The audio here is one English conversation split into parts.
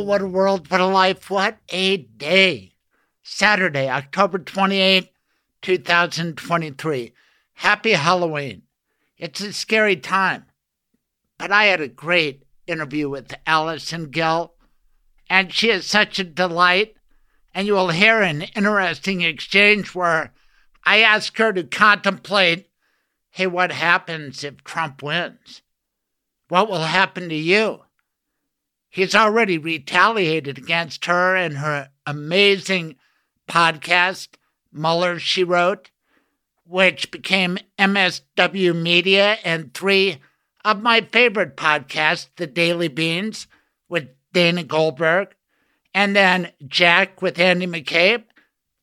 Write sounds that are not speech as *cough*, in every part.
What a world, what a life, what a day. Saturday, October 28, 2023. Happy Halloween. It's a scary time, but I had a great interview with Allison Gill, and she is such a delight. And you will hear an interesting exchange where I ask her to contemplate hey, what happens if Trump wins? What will happen to you? He's already retaliated against her and her amazing podcast, Mueller, She Wrote, which became MSW Media and three of my favorite podcasts, The Daily Beans with Dana Goldberg, and then Jack with Andy McCabe,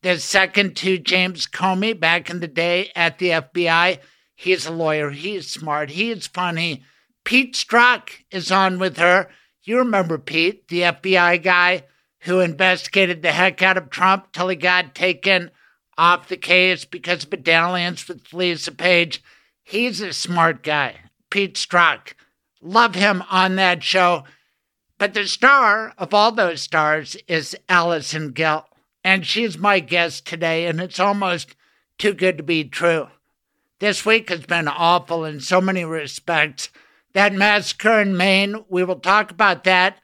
the second to James Comey back in the day at the FBI. He's a lawyer, he's smart, he's funny. Pete Strzok is on with her you remember Pete, the FBI guy who investigated the heck out of Trump till he got taken off the case because of a dalliance with Lisa Page. He's a smart guy. Pete Strzok. Love him on that show. But the star of all those stars is Allison Gill. And she's my guest today, and it's almost too good to be true. This week has been awful in so many respects that massacre in Maine. We will talk about that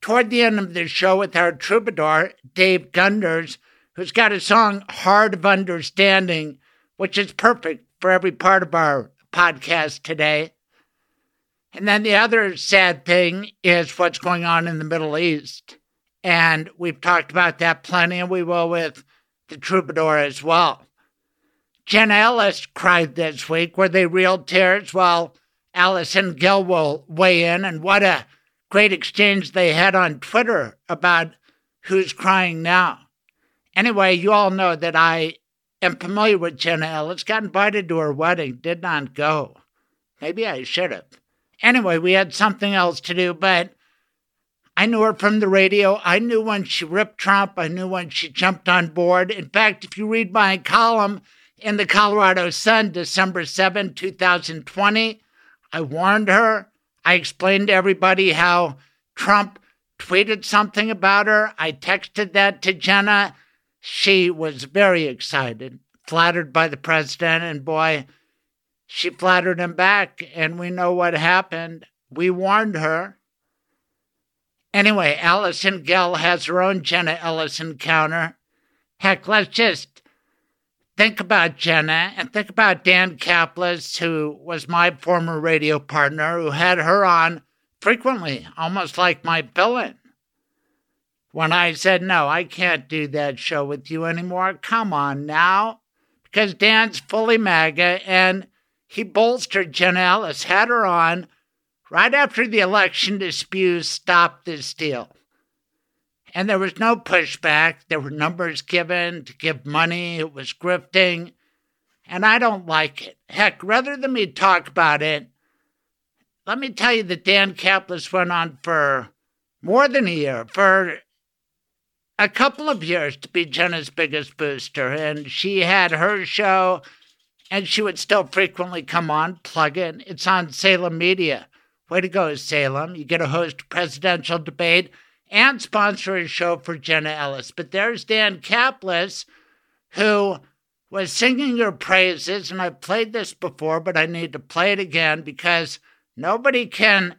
toward the end of the show with our troubadour, Dave Gunders, who's got a song, Hard of Understanding, which is perfect for every part of our podcast today. And then the other sad thing is what's going on in the Middle East. And we've talked about that plenty, and we will with the troubadour as well. Jenna Ellis cried this week. Were they real tears? Well, Allison Gill will weigh in, and what a great exchange they had on Twitter about who's crying now. Anyway, you all know that I am familiar with Jenna Ellis, got invited to her wedding, did not go. Maybe I should have. Anyway, we had something else to do, but I knew her from the radio. I knew when she ripped Trump. I knew when she jumped on board. In fact, if you read my column in the Colorado Sun, December 7, 2020, I warned her. I explained to everybody how Trump tweeted something about her. I texted that to Jenna. She was very excited, flattered by the president, and boy, she flattered him back. And we know what happened. We warned her. Anyway, Allison Gill has her own Jenna Ellis encounter. Heck, let's just think about Jenna and think about Dan Caplis, who was my former radio partner, who had her on frequently, almost like my villain. When I said, no, I can't do that show with you anymore, come on now. Because Dan's fully MAGA and he bolstered Jenna Ellis, had her on right after the election to spew stop this deal. And there was no pushback. There were numbers given to give money. It was grifting. And I don't like it. Heck, rather than me talk about it, let me tell you that Dan Caplis went on for more than a year, for a couple of years to be Jenna's biggest booster. And she had her show, and she would still frequently come on, plug in. It's on Salem Media. Way to go, Salem. You get a host presidential debate and sponsor a show for Jenna Ellis. But there's Dan Caplis, who was singing your praises, and I've played this before, but I need to play it again because nobody can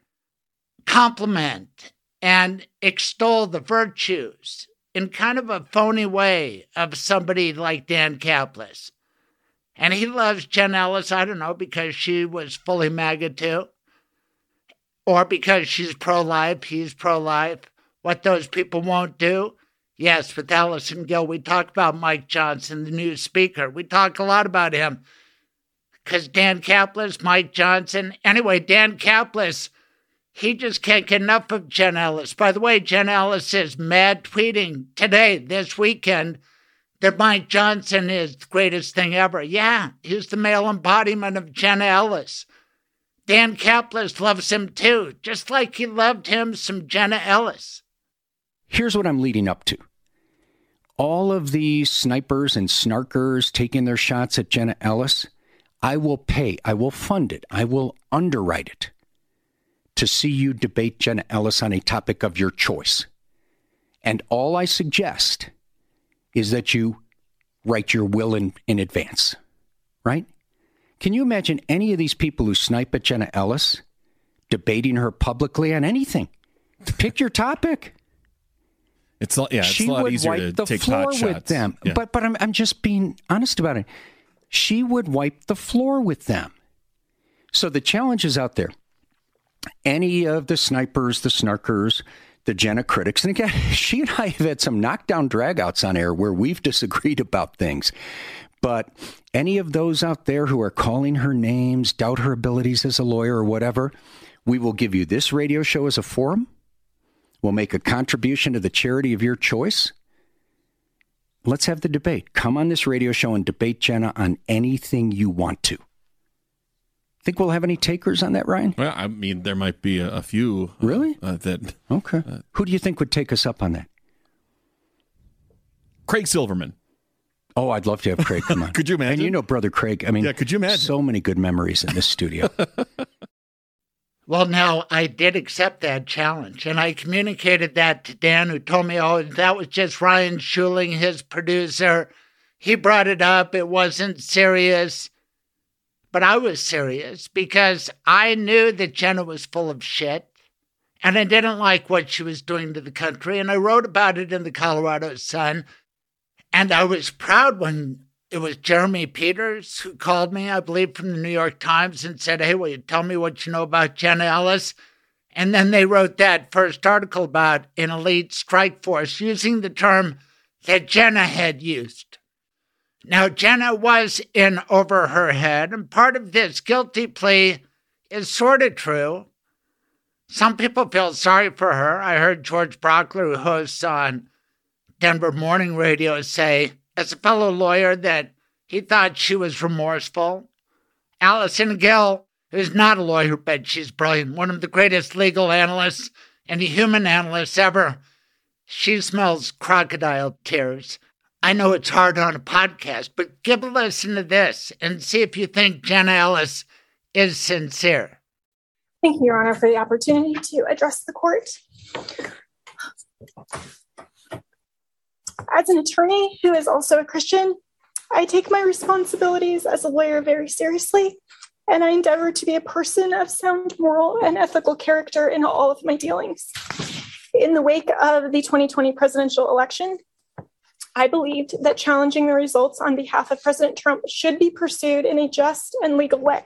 compliment and extol the virtues in kind of a phony way of somebody like Dan Caplis. And he loves Jen Ellis, I don't know, because she was fully MAGA too, or because she's pro life, he's pro life, what those people won't do? Yes, with Allison Gill, we talk about Mike Johnson, the new speaker. We talk a lot about him because Dan Caplis, Mike Johnson. Anyway, Dan Caplis He just can't get enough of Jen Ellis. By the way, Jen Ellis is mad tweeting today, this weekend, that Mike Johnson is the greatest thing ever. Yeah, he's the male embodiment of Jen Ellis. Dan Caplis loves him too, just like he loved him some Jenna Ellis. Here's what I'm leading up to. All of these snipers and snarkers taking their shots at Jenna Ellis, I will pay, I will fund it, I will underwrite it to see you debate Jenna Ellis on a topic of your choice. And all I suggest is that you write your will in, in advance, right? Can you imagine any of these people who snipe at Jenna Ellis debating her publicly on anything? Pick your topic. It's a, yeah, it's she a lot would easier wipe to the take floor with them. Yeah. But but I'm I'm just being honest about it. She would wipe the floor with them. So the challenge is out there. Any of the snipers, the snarkers, the Jenna critics, and again, *laughs* she and I have had some knockdown dragouts on air where we've disagreed about things. But any of those out there who are calling her names, doubt her abilities as a lawyer or whatever, we will give you this radio show as a forum. We'll make a contribution to the charity of your choice. Let's have the debate. Come on this radio show and debate Jenna on anything you want to. Think we'll have any takers on that, Ryan? Well, I mean, there might be a, a few. uh, Really? Uh, that Okay. Who do you think would take us up on that? Craig Silverman. Oh, I'd love to have Craig come on. *laughs* Could you imagine? And you know, brother Craig. I mean, Yeah, could you imagine? So many good memories in this studio. *laughs* Well, now I did accept that challenge, and I communicated that to Dan, who told me, oh, that was just Ryan Schuling, his producer. He brought it up, it wasn't serious. But I was serious because I knew that Jenna was full of shit, and I didn't like what she was doing to the country, and I wrote about it in the Colorado Sun. And I was proud when it was Jeremy Peters who called me, I believe, from the New York Times and said, Hey, will you tell me what you know about Jenna Ellis? And then they wrote that first article about an elite strike force using the term that Jenna had used. Now, Jenna was in over her head, and part of this guilty plea is sort of true. Some people feel sorry for her. I heard George Brauchler, who hosts on Denver Morning Radio, say, as a fellow lawyer, that he thought she was remorseful. Allison Gill, who's not a lawyer, but she's brilliant, one of the greatest legal analysts and human analysts ever, she smells crocodile tears. I know it's hard on a podcast, but give a listen to this and see if you think Jenna Ellis is sincere. Thank you, Your Honor, for the opportunity to address the court. As an attorney who is also a Christian, I take my responsibilities as a lawyer very seriously, and I endeavor to be a person of sound moral and ethical character in all of my dealings. In the wake of the 2020 presidential election, I believed that challenging the results on behalf of President Trump should be pursued in a just and legal way.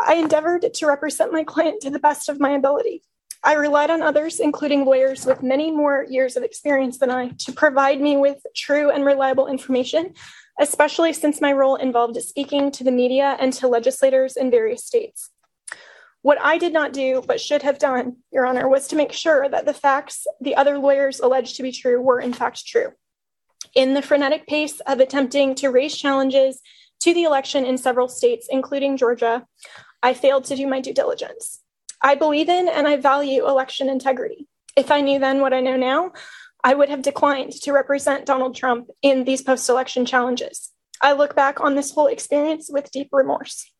I endeavored to represent my client to the best of my ability. I relied on others, including lawyers with many more years of experience than I, to provide me with true and reliable information, especially since my role involved speaking to the media and to legislators in various states. What I did not do, but should have done, Your Honor, was to make sure that the facts the other lawyers alleged to be true were in fact true. In the frenetic pace of attempting to raise challenges to the election in several states, including Georgia, I failed to do my due diligence. I believe in and I value election integrity. If I knew then what I know now, I would have declined to represent Donald Trump in these post election challenges. I look back on this whole experience with deep remorse.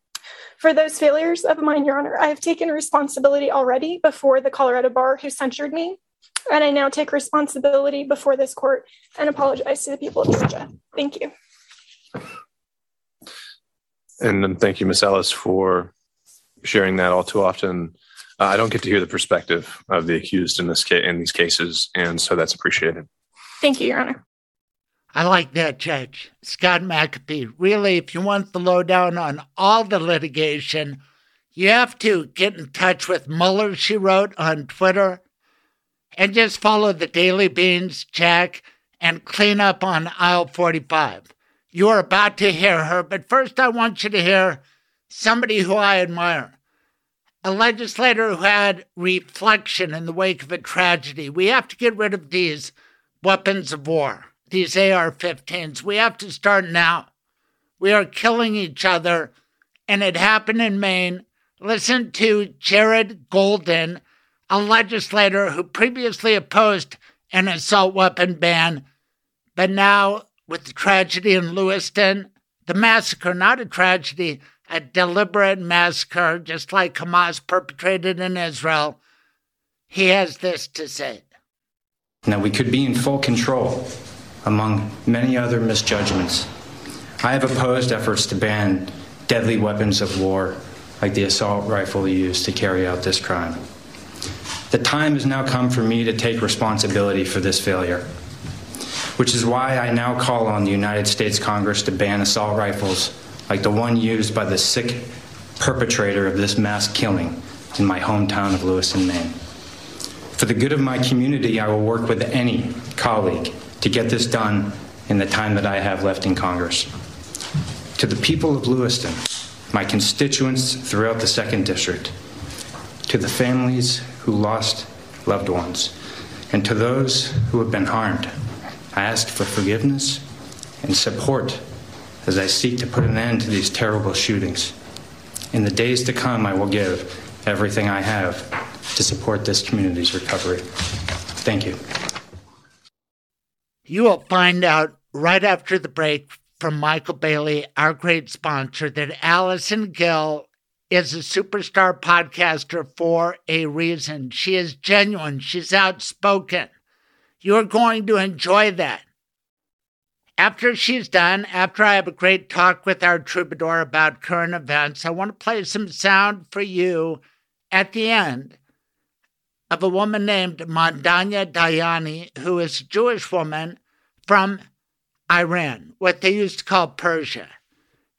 For those failures of mine, Your Honor, I have taken responsibility already before the Colorado bar who censured me, and I now take responsibility before this court and apologize to the people of Georgia. Thank you. And thank you, Miss Ellis, for sharing that all too often. Uh, I don't get to hear the perspective of the accused in this case in these cases, and so that's appreciated. Thank you, Your Honor. I like that, Judge. Scott McAfee. Really, if you want the lowdown on all the litigation, you have to get in touch with Mueller, she wrote on Twitter, and just follow the Daily Beans, Jack, and clean up on aisle 45. You are about to hear her, but first I want you to hear somebody who I admire. A legislator who had reflection in the wake of a tragedy. We have to get rid of these weapons of war, these AR 15s. We have to start now. We are killing each other, and it happened in Maine. Listen to Jared Golden, a legislator who previously opposed an assault weapon ban, but now with the tragedy in Lewiston, the massacre, not a tragedy, a deliberate massacre, just like Hamas perpetrated in Israel. He has this to say. Now, we could be in full control among many other misjudgments. I have opposed efforts to ban deadly weapons of war like the assault rifle used to carry out this crime. The time has now come for me to take responsibility for this failure, which is why I now call on the United States Congress to ban assault rifles like the one used by the sick perpetrator of this mass killing in my hometown of Lewiston, Maine. For the good of my community, I will work with any colleague to get this done in the time that I have left in Congress. To the people of Lewiston, my constituents throughout the Second District, to the families who lost loved ones, and to those who have been harmed, I ask for forgiveness and support as I seek to put an end to these terrible shootings. In the days to come, I will give everything I have to support this community's recovery. Thank you. You will find out right after the break from Michael Bailey, our great sponsor, that Allison Gill is a superstar podcaster for a reason. She is genuine, she's outspoken. You're going to enjoy that. After she's done, after I have a great talk with our troubadour about current events, I want to play some sound for you at the end of a woman named Mandanya Dayani, who is a Jewish woman from Iran, what they used to call Persia,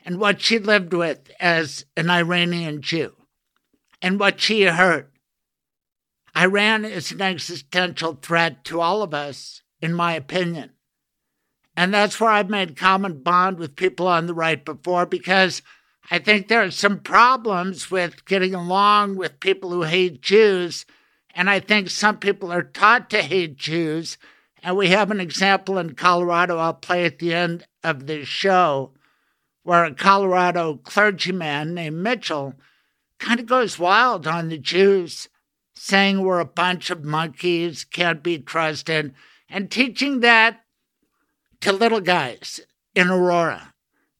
and what she lived with as an Iranian Jew, and what she heard. Iran is an existential threat to all of us, in my opinion. And that's where I've made common bond with people on the right before because I think there are some problems with getting along with people who hate Jews. And I think some people are taught to hate Jews. And we have an example in Colorado I'll play at the end of this show where a Colorado clergyman named Mitchell kind of goes wild on the Jews, saying we're a bunch of monkeys, can't be trusted, and teaching that to little guys in Aurora.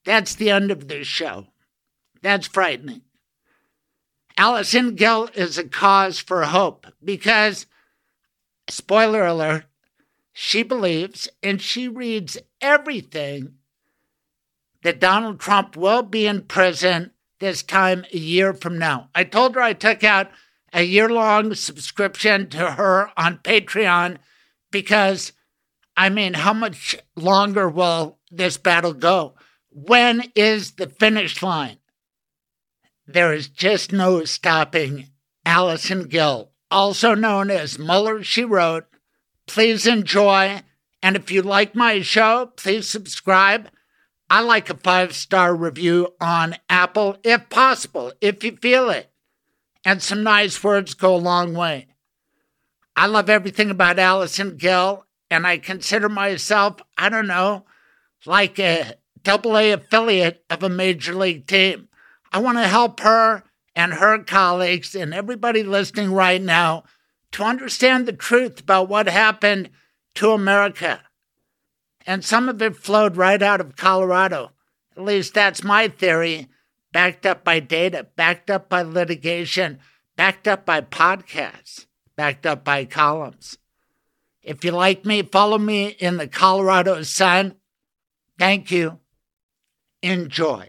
That's the end of this show. That's frightening. Allison Gill is a cause for hope because, spoiler alert, she believes and she reads everything that Donald Trump will be in prison this time a year from now. I told her I took out a year long subscription to her on Patreon because I mean, how much longer will this battle go? When is the finish line? There is just no stopping Allison Gill, also known as Mueller, she wrote. Please enjoy. And if you like my show, please subscribe. I like a five star review on Apple, if possible, if you feel it. And some nice words go a long way. I love everything about Allison Gill, and I consider myself, I don't know, like a double A affiliate of a major league team. I want to help her and her colleagues and everybody listening right now to understand the truth about what happened to America. And some of it flowed right out of Colorado. At least that's my theory, backed up by data, backed up by litigation, backed up by podcasts, backed up by columns. If you like me, follow me in the Colorado Sun. Thank you. Enjoy.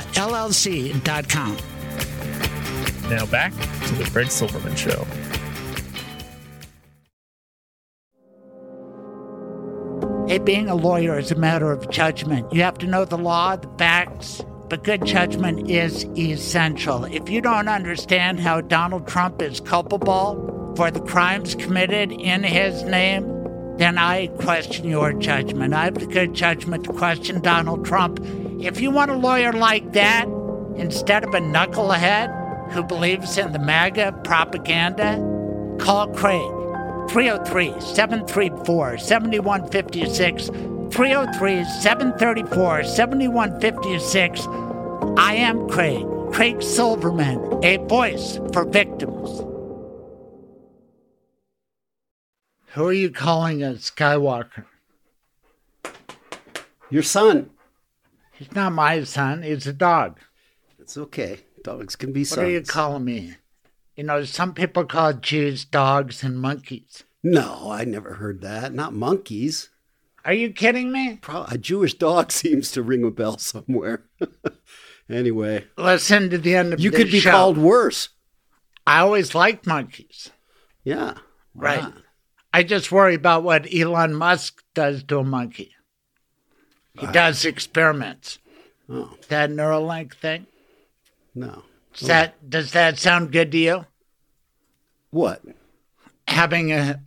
mblawllc.com. Now back to the Fred Silverman Show. Hey, being a lawyer is a matter of judgment. You have to know the law, the facts, but good judgment is essential. If you don't understand how Donald Trump is culpable for the crimes committed in his name, then I question your judgment. I have the good judgment to question Donald Trump. If you want a lawyer like that, instead of a knucklehead who believes in the MAGA propaganda, call Craig. 303 734 7156. 303 734 7156. I am Craig, Craig Silverman, a voice for victims. Who are you calling a Skywalker? Your son. He's not my son, he's a dog. It's okay. Dogs can be sons. What are you calling me? You know, some people call Jews dogs and monkeys. No, I never heard that. Not monkeys. Are you kidding me? Pro- a Jewish dog *laughs* seems to ring a bell somewhere. *laughs* anyway, listen to the end of the you could be show. called worse. I always liked monkeys. Yeah, right. Wow. I just worry about what Elon Musk does to a monkey. He uh, does experiments. Oh. That Neuralink thing. No. Does that does that sound good to you? What? Having a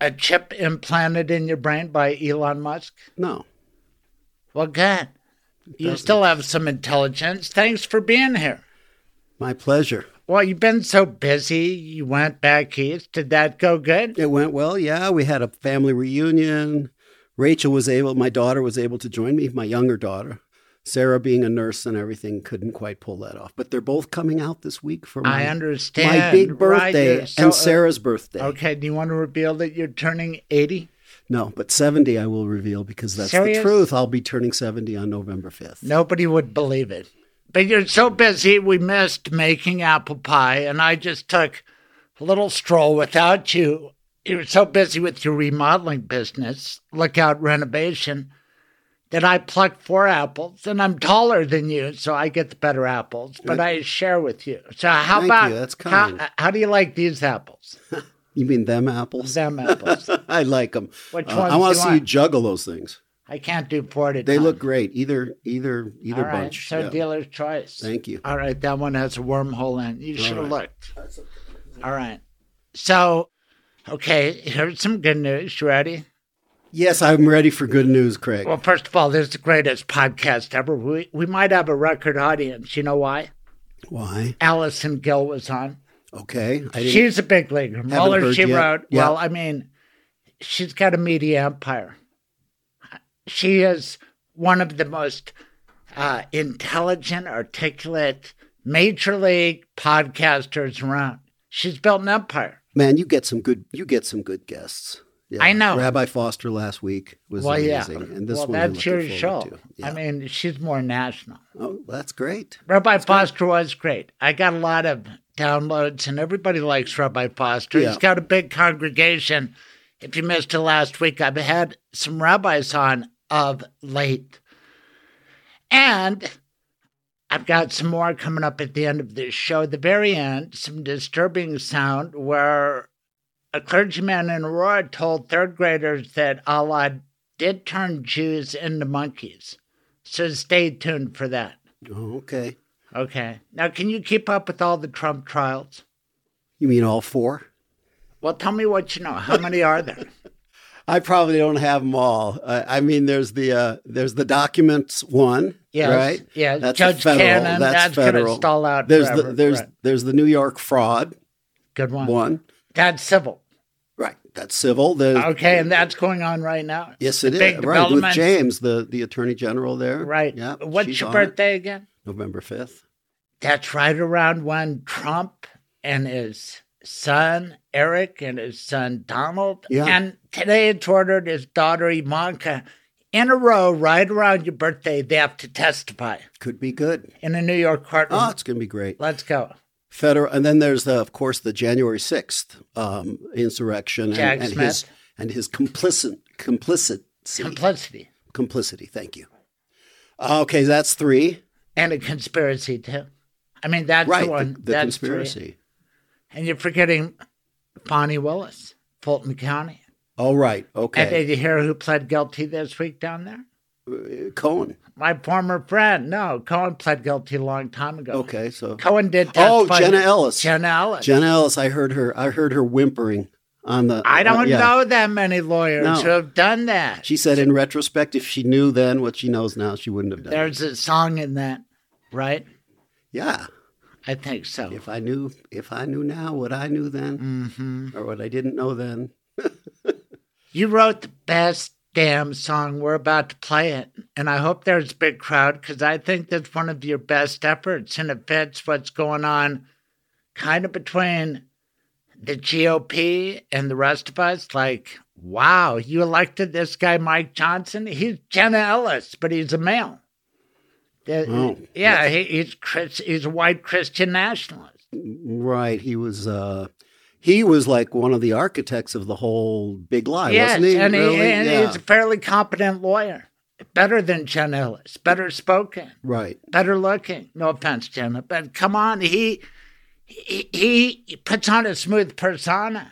a chip implanted in your brain by Elon Musk? No. Well, good. You still have some intelligence. Thanks for being here. My pleasure. Well, you've been so busy. You went back east. Did that go good? It went well, yeah. We had a family reunion. Rachel was able, my daughter was able to join me, my younger daughter. Sarah, being a nurse and everything, couldn't quite pull that off. But they're both coming out this week for my, I understand. my big birthday right. so, and Sarah's birthday. Okay, do you want to reveal that you're turning 80? No, but 70 I will reveal because that's Serious? the truth. I'll be turning 70 on November 5th. Nobody would believe it. But you're so busy, we missed making apple pie, and I just took a little stroll without you. You were so busy with your remodeling business, lookout renovation that I plucked four apples, and I'm taller than you, so I get the better apples. But I share with you. So how Thank about you. That's kind. How, how do you like these apples? *laughs* you mean them apples? Them apples. *laughs* I like them. Which Uh, ones I want to see you juggle those things. I can't do four They time. look great. Either either either right, bunch. So yeah. dealer's choice. Thank you. All right, that one has a wormhole in. You should have right. looked. All right. So, okay, here's some good news. You ready? Yes, I'm ready for good news, Craig. Well, first of all, this is the greatest podcast ever. We we might have a record audience. You know why? Why? Allison Gill was on. Okay. She's a big leaguer. Mueller, heard she yet. wrote. Yeah. Well, I mean, she's got a media empire. She is one of the most uh, intelligent, articulate, major league podcasters around. She's built an empire. Man, you get some good you get some good guests. Yeah. I know. Rabbi Foster last week was well, yeah. amazing, and this well, one that's your show. to. I mean, she's more national. Oh, that's great. Rabbi Foster was great. I got a lot of downloads, and everybody likes Rabbi Foster. Yeah. He's got a big congregation. If you missed it last week, I've had some rabbis on of late. And I've got some more coming up at the end of this show. At the very end, some disturbing sound where a clergyman in Aurora told third graders that Allah did turn Jews into monkeys. So stay tuned for that. Okay. Okay. Now, can you keep up with all the Trump trials? You mean all four? Well, tell me what you know. How many are there? *laughs* I probably don't have them all. Uh, I mean, there's the uh, there's the documents one, Yes, right? yeah, that's Judge federal. Cannon, that's, that's federal. stall out There's forever, the there's right. there's the New York fraud Good one. one, That's civil. right? That's civil. There's, Okay, and that's going on right now. Yes, The it is. Right, with. James, the the attorney general there. Right. Yeah. What's your on it. birthday again? November fifth. That's right around when Trump and his son Eric and his son Donald, Yeah. and today it's ordered his daughter Ivanka in a row, right around your birthday, they have to testify Could be good. in a New York courtroom. Oh, it's gonna be great. Let's go. Federal, and then there's the, of course, the January sixth um, insurrection Jack and, and Smith. his and his complicit complicity Complicity complicity. Thank you. Uh, okay, that's three. and a conspiracy too. I mean, that's right, the one. the, the that's three. conspiracy. And you're forgetting Fani Willis, Fulton County. Oh, right. And Okay. did you hear who pled guilty this week down there? Uh, Cohen. My former friend. No, Cohen pled guilty a long time ago. Okay, so Cohen did. Oh, Jenna Ellis. Jenna Ellis. Jenna Ellis. I heard her. I heard her whimpering on the. I don't uh, yeah. know that many lawyers No. who have done that. She said, in retrospect, if she knew then what she knows now, she wouldn't have done it. There's a song in that, right? Yeah. I think so. If I knew, if I knew now what I knew then, Mm-hmm. or what I didn't know then. *laughs* You wrote the best damn song. We're about to play it. And I hope there's a big crowd because I think that's one of your best efforts. And it fits what's going on kind of between the GOP and the rest of us. Like, wow, you elected this guy, Mike Johnson. He's Jenna Ellis, but he's a male. Oh. yeah, he, he's Chris, he's a white Christian nationalist. Right. He was. uh He was like one of the architects of the whole big lie, yes, wasn't he? and, he, Really? and yeah. he's a fairly competent lawyer. Better than Jen Ellis, better spoken, Right. better looking. No offense, Jenna, but come on, he he, he puts on a smooth persona,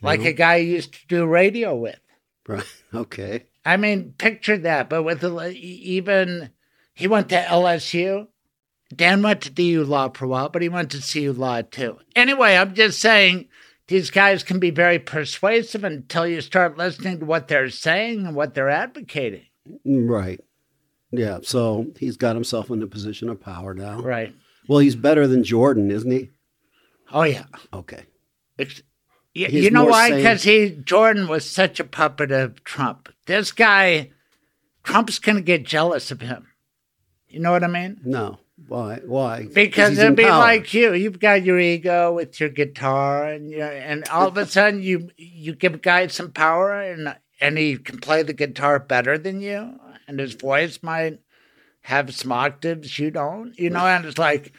like a guy used to do radio with. Right. *laughs* Okay. I mean, picture that, but with even he went to LSU. Dan went to DU Law for a while, but he went to CU Law too. Anyway, I'm just saying these guys can be very persuasive until you start listening to what they're saying and what they're advocating. Right. Yeah. So he's got himself in a position of power now. Right. Well, he's better than Jordan, isn't he? Oh yeah. Okay. Y- you know why? Because he Jordan was such a puppet of Trump. This guy, Trump's gonna get jealous of him. You know what I mean? No. Why? Why? Because it'd be power. like you. You've got your ego with your guitar, and you and all of a *laughs* sudden you you give a guy some power, and and he can play the guitar better than you, and his voice might have some octaves you don't. You know, and it's like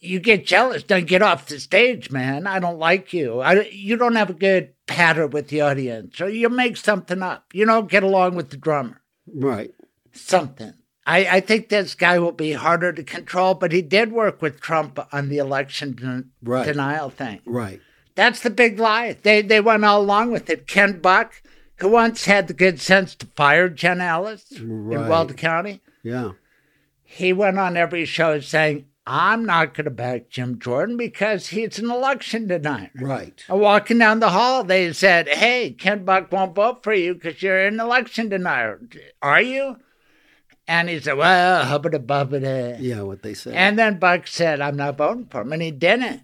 you get jealous. Don't get off the stage, man. I don't like you. I you don't have a good patter with the audience, or you make something up. You don't get along with the drummer Right. something. I, I think this guy will be harder to control, but he did work with Trump on the election den- Right. denial thing. Right. That's the big lie. They they went all along with it. Ken Buck, who once had the good sense to fire Jen Ellis in Right. Weld County, Yeah. he went on every show saying, "I'm not going to back Jim Jordan because he's an election denier." Right. And walking down the hall, they said, Hey, Ken Buck won't vote for you because you're an election denier. Are you? And he said, Well, hubbard above it. Yeah. What they said. And then Buck said, I'm not voting for him. And he didn't.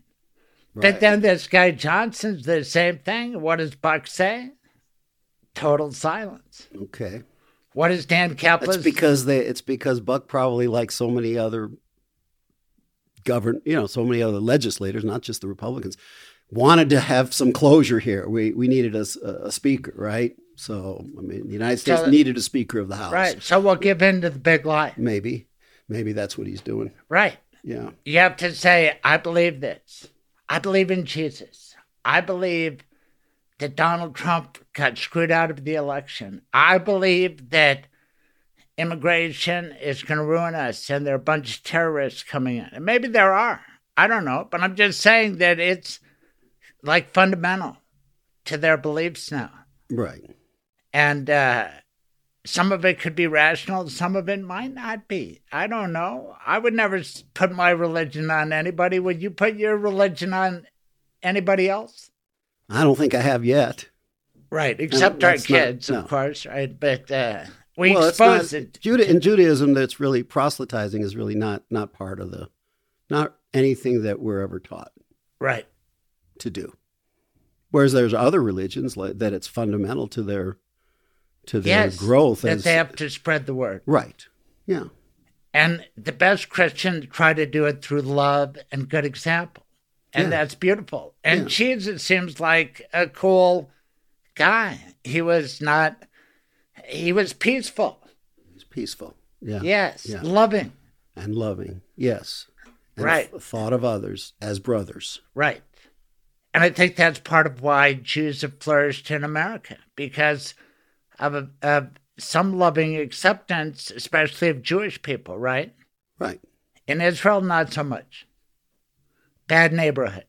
But then this guy Johnson's the same thing. What does Buck say? Total silence. okay. What does Dan Kaplan? It's because they. It's because Buck probably like so many other govern. You know, so many other legislators, not just the Republicans, wanted to have some closure here. We we needed a speaker, right? So I mean, the United States So- needed a speaker of the House. Right. So we'll give in to the big lie. Maybe. Maybe that's what he's doing. Right. Yeah. You have to say, I believe this. I believe in Jesus. I believe that Donald Trump got screwed out of the election. I believe that immigration is going to ruin us and there are a bunch of terrorists coming in. And maybe there are. I don't know. But I'm just saying that it's like fundamental to their beliefs now. Right. And uh, some of it could be rational, some of it might not be. I don't know. I would never put my religion on anybody. Would you put your religion on anybody else? I don't think I have yet. Right, except our that's not- kids, no. of course, right? But uh, we well, expose not, it. Juda, in Judaism, that's really proselytizing is really not not part of the, not anything that we're ever taught Right. to do. Whereas there's other religions like, that it's fundamental to their to their Yes. growth that as they have to spread the word. right. Yeah, And the best Christians try to do it through love and good example. And Yeah. that's beautiful. And Yeah. Jesus seems like a cool guy. He was not, he was peaceful. it's peaceful. Yeah, Yes. Yeah. Loving. and loving. Yes, and Right. th- thought of others as brothers. Right. And I think that's part of why Jews have flourished in America because of, a, of some loving acceptance, especially of Jewish people, right? Right. In Israel, not so much. Bad neighborhood.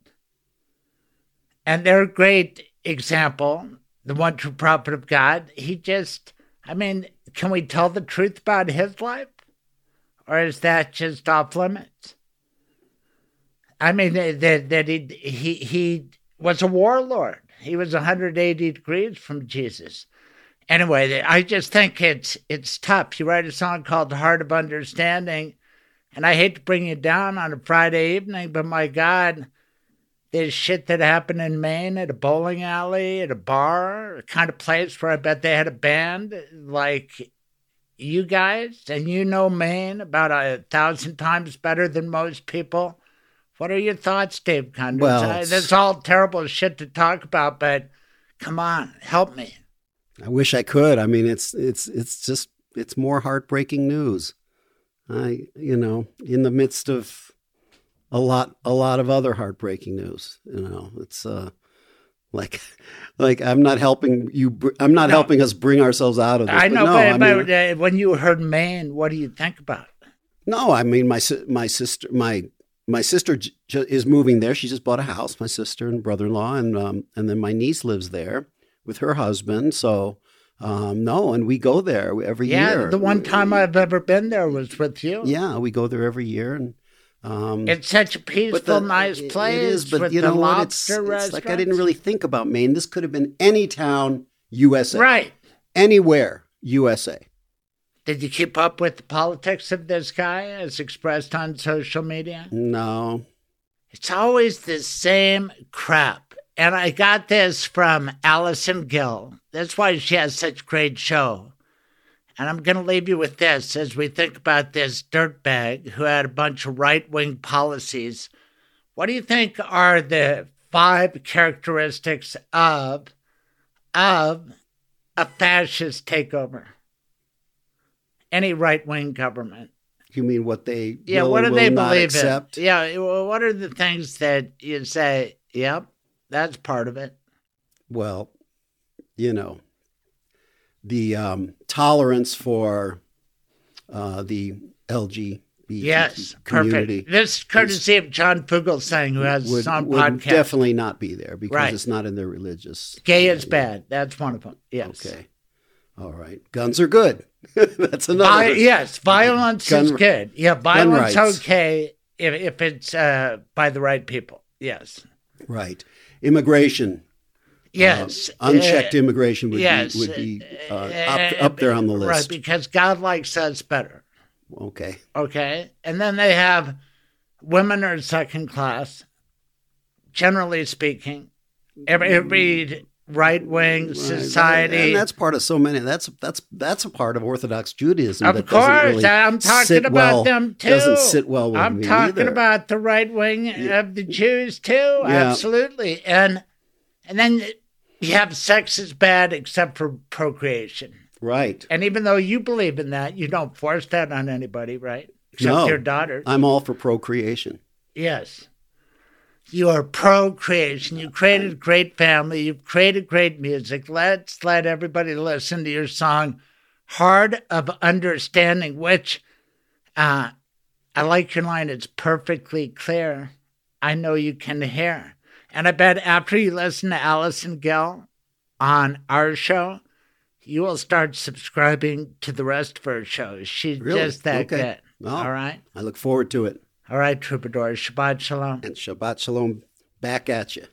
And their great example, the one true prophet of God, he just, I mean, can we tell the truth about his life? Or is that just off limits? I mean, that, that he, he, he was a warlord. He was 180 degrees from Jesus. Anyway, I just think it's it's tough. You write a song called "The Hard of Understanding," and I hate to bring you down on a Friday evening, but my God, there's shit that happened in Maine at a bowling alley, at a bar, a kind of place where I bet they had a band like you guys, and you know Maine about a thousand times better than most people. What are your thoughts, Dave Gunders? Well, that's all terrible shit to talk about, but come on, help me. I wish I could. I mean, it's it's it's just it's more heartbreaking news. I you know, in the midst of a lot a lot of other heartbreaking news. You know, it's uh like *laughs* like I'm not helping you. br- I'm not No. helping us bring ourselves out of this. I know, no, but, I mean, but uh, when you heard man what do you think about? No, I mean my my sister my my sister j- j- is moving there. She just bought a house. My sister and brother in law, and um, and then my niece lives there with her husband. So um, no, and we go there every Yeah, year. Yeah, the one time I've ever been there was with you. yeah, we go there every year, and um, It's such a peaceful, the- nice place It is, but with you know what? It's, it's like I didn't really think about Maine. This could have been any town, USA, Right. Anywhere, USA. Did you keep up with the politics of this guy as expressed on social media? No, It's always the same crap. And I got this from Allison Gill. That's why she has such great show. And I'm going to leave you with this as we think about this dirtbag who had a bunch of right wing policies. What do you think are the five characteristics of of a fascist takeover? Any right wing government. you mean what they Yeah, what do they believe? Yeah, what are the things that you say, yep, that's part of it? well, you know, the um, tolerance for uh, the LGBT Yes, community perfect. This is courtesy of John Fugelsang, who has would, his would podcast. definitely not be there because Right. it's not in their religious. Gay is bad. That's one of them. Yes. Okay. All right. Guns are good. *laughs* That's another. Vi- yes, violence Gun- is good. Yeah, violence okay if, if it's uh, by the right people. Yes. Right. Immigration. Yes. Uh, unchecked Uh, immigration would yes. be would be uh, Uh, up, up there on the list, Right, because God likes us better. Okay. Okay. And then they have women are second class, generally speaking. Every, every right wing society. And that's part of so many. That's that's that's a part of Orthodox Judaism. Of that course, really I'm talking about well- them too. Doesn't sit well with I'm me talking either. about the right wing of the Jews too. Yeah. Absolutely, and and then you have sex is bad except for procreation. right. And even though you believe in that, you don't force that on anybody, right? Except no, your daughter. I'm all for procreation. Yes you are pro creation. You created great family. You've created great music. Let's let everybody listen to your song, Hard of Understanding, which uh, I like your line. It's perfectly clear. I know you can hear. And I bet after you listen to Allison Gill on our show, you will start subscribing to the rest of her shows. She's really? just that okay. good. Well, All right. I look forward to it. All right, troubadours. Shabbat shalom. And Shabbat shalom back at you.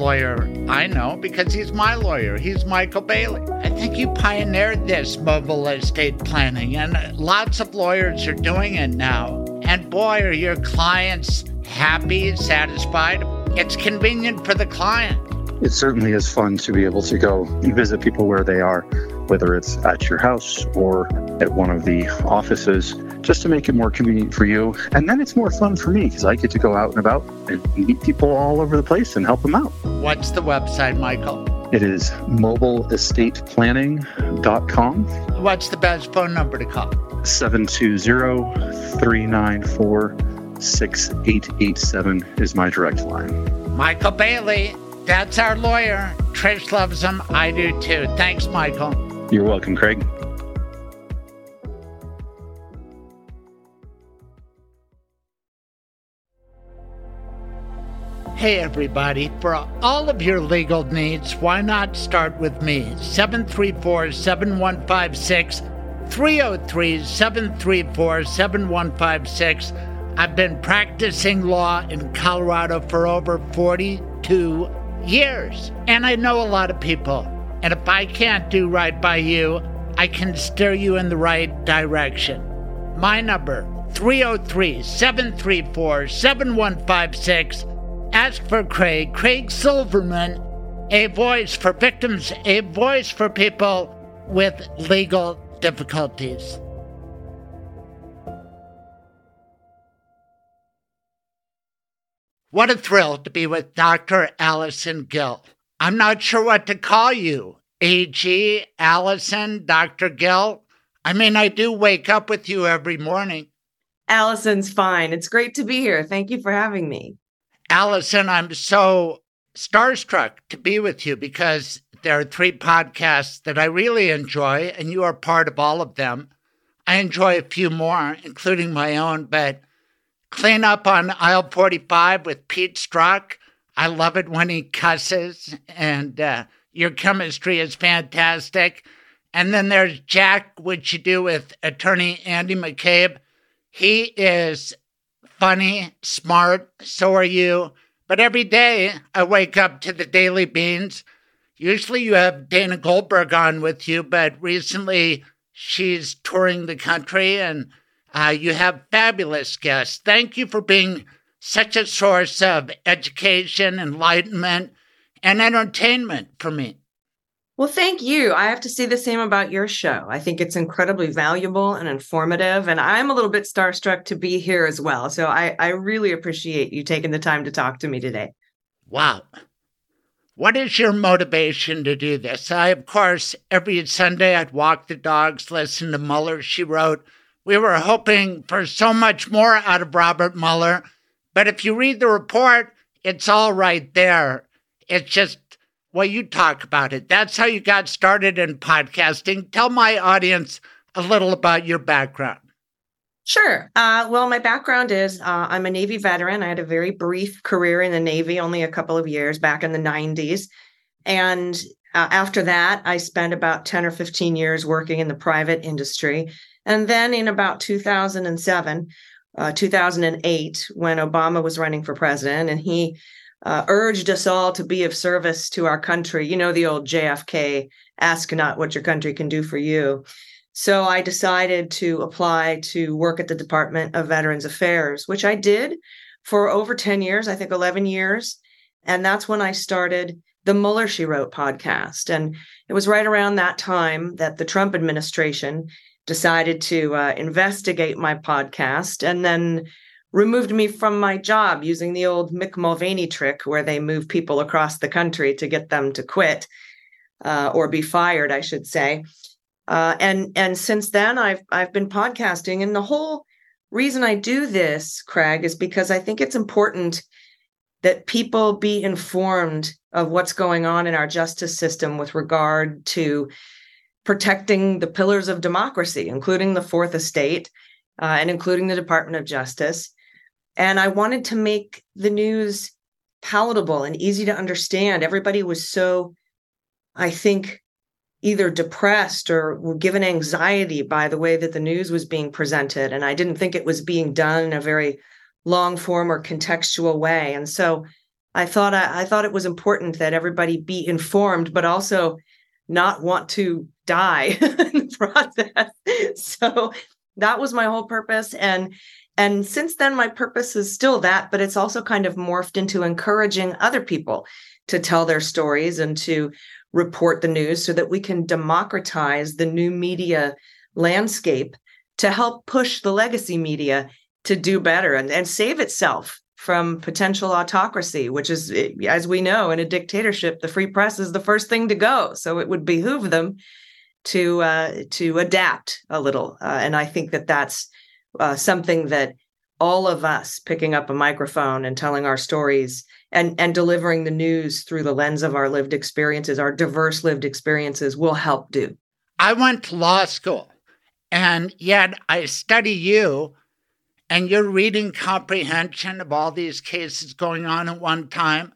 Lawyer I know because he's my lawyer. He's Michael Bailey. I think you pioneered this mobile estate planning, and lots of lawyers are doing it now. And boy, are your clients happy, and satisfied. It's convenient for the client. It certainly is fun to be able to go and visit people where they are, whether it's at your house or at one of the offices, just to make it more convenient for you. And then it's more fun for me because I get to go out and about and meet people all over the place and help them out. What's the website, Michael? It is mobileestateplanning.com. What's the best phone number to call? 720 394 6887 is my direct line. Michael Bailey, that's our lawyer. Trish loves him. I do too. Thanks, Michael. You're welcome, Craig. Hey, everybody. For all of your legal needs, why not start with me? 734 7156 303 734 7156. I've been practicing law in Colorado for over 42 years, and I know a lot of people. And if I can't do right by you, I can steer you in the right direction. My number 303 734 7156. Ask for Craig, Craig Silverman, a voice for victims, a voice for people with legal difficulties. What a thrill to be with Dr. Allison Gill. I'm not sure what to call you. AG, Allison, Dr. Gill. I mean, I do wake up with you every morning. Allison's fine. It's great to be here. Thank you for having me. Allison, I'm so starstruck to be with you because there are three podcasts that I really enjoy, and you are part of all of them. I enjoy a few more, including my own, but Clean Up on Aisle 45 with Pete Strzok. I love it when he cusses, and uh, your chemistry is fantastic. And then there's Jack, which you do with attorney Andy McCabe. He is funny, smart, so are you. But every day I wake up to the Daily Beans. Usually you have Dana Goldberg on with you, but recently she's touring the country and uh, you have fabulous guests. Thank you for being such a source of education, enlightenment, and entertainment for me. Well, thank you. I have to say the same about your show. I think it's incredibly valuable and informative, and I'm a little bit starstruck to be here as well. So I, I really appreciate you taking the time to talk to me today. Wow. What is your motivation to do this? I, of course, every Sunday I'd walk the dogs, listen to Mueller, she wrote. We were hoping for so much more out of Robert Mueller, but if you read the report, it's all right there. It's just well, you talk about it. That's how you got started in podcasting. Tell my audience a little about your background. Sure. Uh, well, my background is uh, I'm a Navy veteran. I had a very brief career in the Navy, only a couple of years back in the 90s. And uh, after that, I spent about 10 or 15 years working in the private industry. And then in about 2007, uh, 2008, when Obama was running for president, and he uh, urged us all to be of service to our country. You know, the old JFK ask not what your country can do for you. So I decided to apply to work at the Department of Veterans Affairs, which I did for over 10 years, I think 11 years. And that's when I started the Mueller She Wrote podcast. And it was right around that time that the Trump administration decided to uh, investigate my podcast and then removed me from my job using the old Mick Mulvaney trick where they move people across the country to get them to quit uh, or be fired, I should say. Uh, and and since then, I've I've been podcasting, and the whole reason I do this, Craig, is because I think it's important that people be informed of what's going on in our justice system with regard to protecting the pillars of democracy, including the Fourth Estate uh, and including the Department of Justice. And I wanted to make the news palatable and easy to understand. Everybody was so, I think, either depressed or given anxiety by the way that the news was being presented. And I didn't think it was being done in a very long form or contextual way. And so I thought I, I thought it was important that everybody be informed, but also not want to die *laughs* in the process. *laughs* So that was my whole purpose. And and since then, my purpose is still that, but it's also kind of morphed into encouraging other people to tell their stories and to report the news so that we can democratize the new media landscape to help push the legacy media to do better and, and save itself from potential autocracy, which is, as we know, in a dictatorship, the free press is the first thing to go. So it would behoove them to uh, to adapt a little, uh, and I think that that's uh, something that all of us picking up a microphone and telling our stories and and delivering the news through the lens of our lived experiences, our diverse lived experiences, will help do. I went to law school, and yet I study you and your reading comprehension of all these cases going on at one time,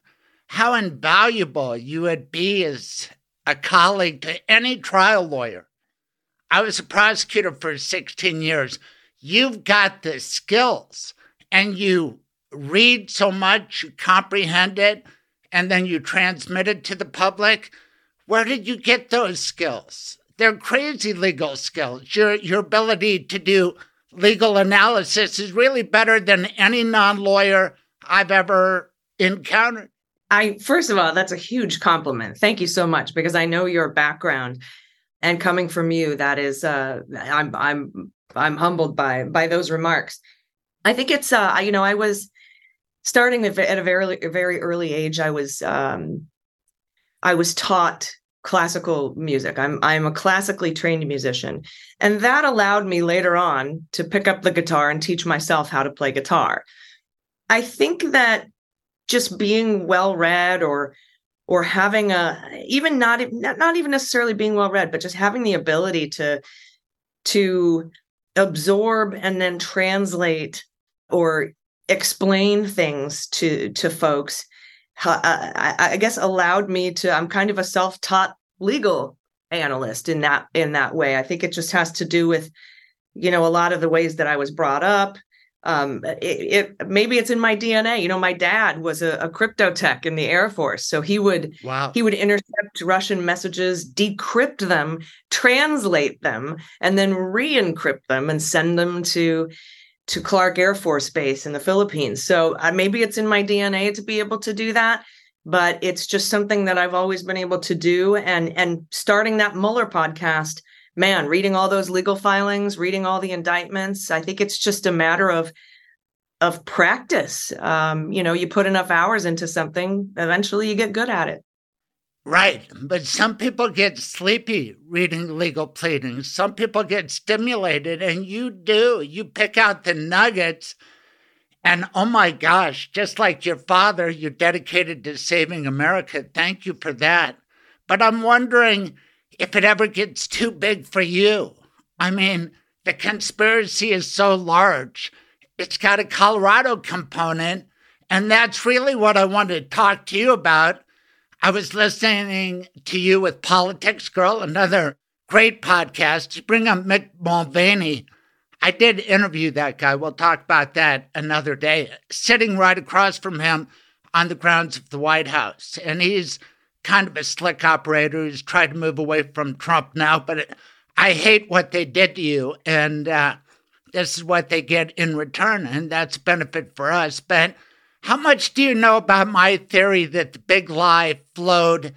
how invaluable you would be as a colleague to any trial lawyer. I was a prosecutor for 16 years. You've got the skills and you read so much, you comprehend it, and then you transmit it to the public. Where did you get those skills? They're crazy legal skills. Your, your ability to do legal analysis is really better than any non lawyer I've ever encountered. I first of all, that's a huge compliment. Thank you so much because I know your background and coming from you, that is uh I'm I'm I'm humbled by by those remarks. I think it's uh you know, I was starting at a very very early age, I was um I was taught classical music. I'm I'm a classically trained musician. And that allowed me later on to pick up the guitar and teach myself how to play guitar. I think that just being well read or or having a even not not even necessarily being well read but just having the ability to to absorb and then translate or explain things to to folks. Uh, I, I guess allowed me to i'm kind of a self-taught legal analyst in that in that way. I think it just has to do with you know a lot of the ways that i was brought up um it, it maybe it's in my dna you know my dad was a, a crypto tech in the air force so he would wow he would intercept russian messages decrypt them translate them and then re-encrypt them and send them to to Clark Air Force Base in the Philippines. So uh, maybe it's in my DNA to be able to do that, but it's just something that I've always been able to do. And and starting that Mueller podcast, man, reading all those legal filings, reading all the indictments, I think it's just a matter of of practice. Um, you know, you put enough hours into something, eventually you get good at it. Right. But some people get sleepy reading legal pleadings. Some people get stimulated, and you do. You pick out the nuggets. And oh my gosh, just like your father, you're dedicated to saving America. Thank you for that. But I'm wondering if it ever gets too big for you. I mean, the conspiracy is so large, it's got a Colorado component. And that's really what I want to talk to you about I was listening to you with Politics Girl, another great podcast. You bring up Mick Mulvaney. I did interview that guy. We'll talk about that another day. Sitting right across from him on the grounds of the White House. And he's kind of a slick operator who's tried to move away from Trump now, but I hate what they did to you. And uh, this is what they get in return. And that's benefit for us. But how much do you know about my theory that the big lie flowed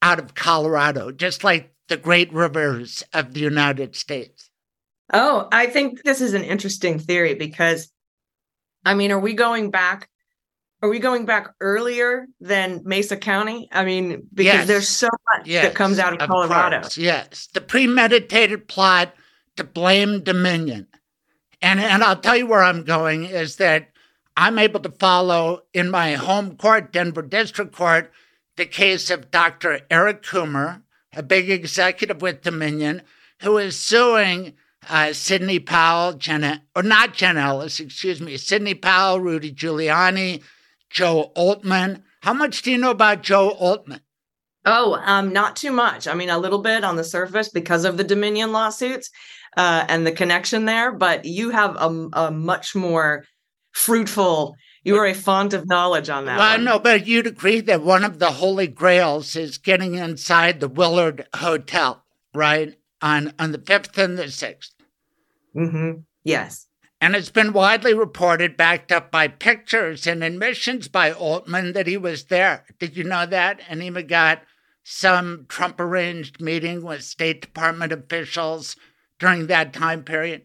out of Colorado, just like the great rivers of the United States? Oh, I think this is an interesting theory because, I mean, are we going back? Are we going back earlier than Mesa County? I mean, because yes. there's so much yes, that comes out of, of Colorado. Course, yes, the premeditated plot to blame Dominion, and and I'll tell you where I'm going is that I'm able to follow in my home court, Denver District Court, the case of Dr. Eric Coomer, a big executive with Dominion, who is suing uh, Sidney Powell, Jenna, or not Jen Ellis, excuse me, Sidney Powell, Rudy Giuliani, Joe Oltmann. How much do you know about Joe Oltmann? Oh, um, not too much. I mean, a little bit on the surface because of the Dominion lawsuits uh, and the connection there, but you have a, a much more fruitful. You are a font of knowledge on that. Well, one. no, but you'd agree that one of the holy grails is getting inside the Willard Hotel, right? On on the fifth and the 6th Mm-hmm. Yes. And it's been widely reported, backed up by pictures and admissions by Oltmann, that he was there. Did you know that? And he even got some Trump arranged meeting with State Department officials during that time period.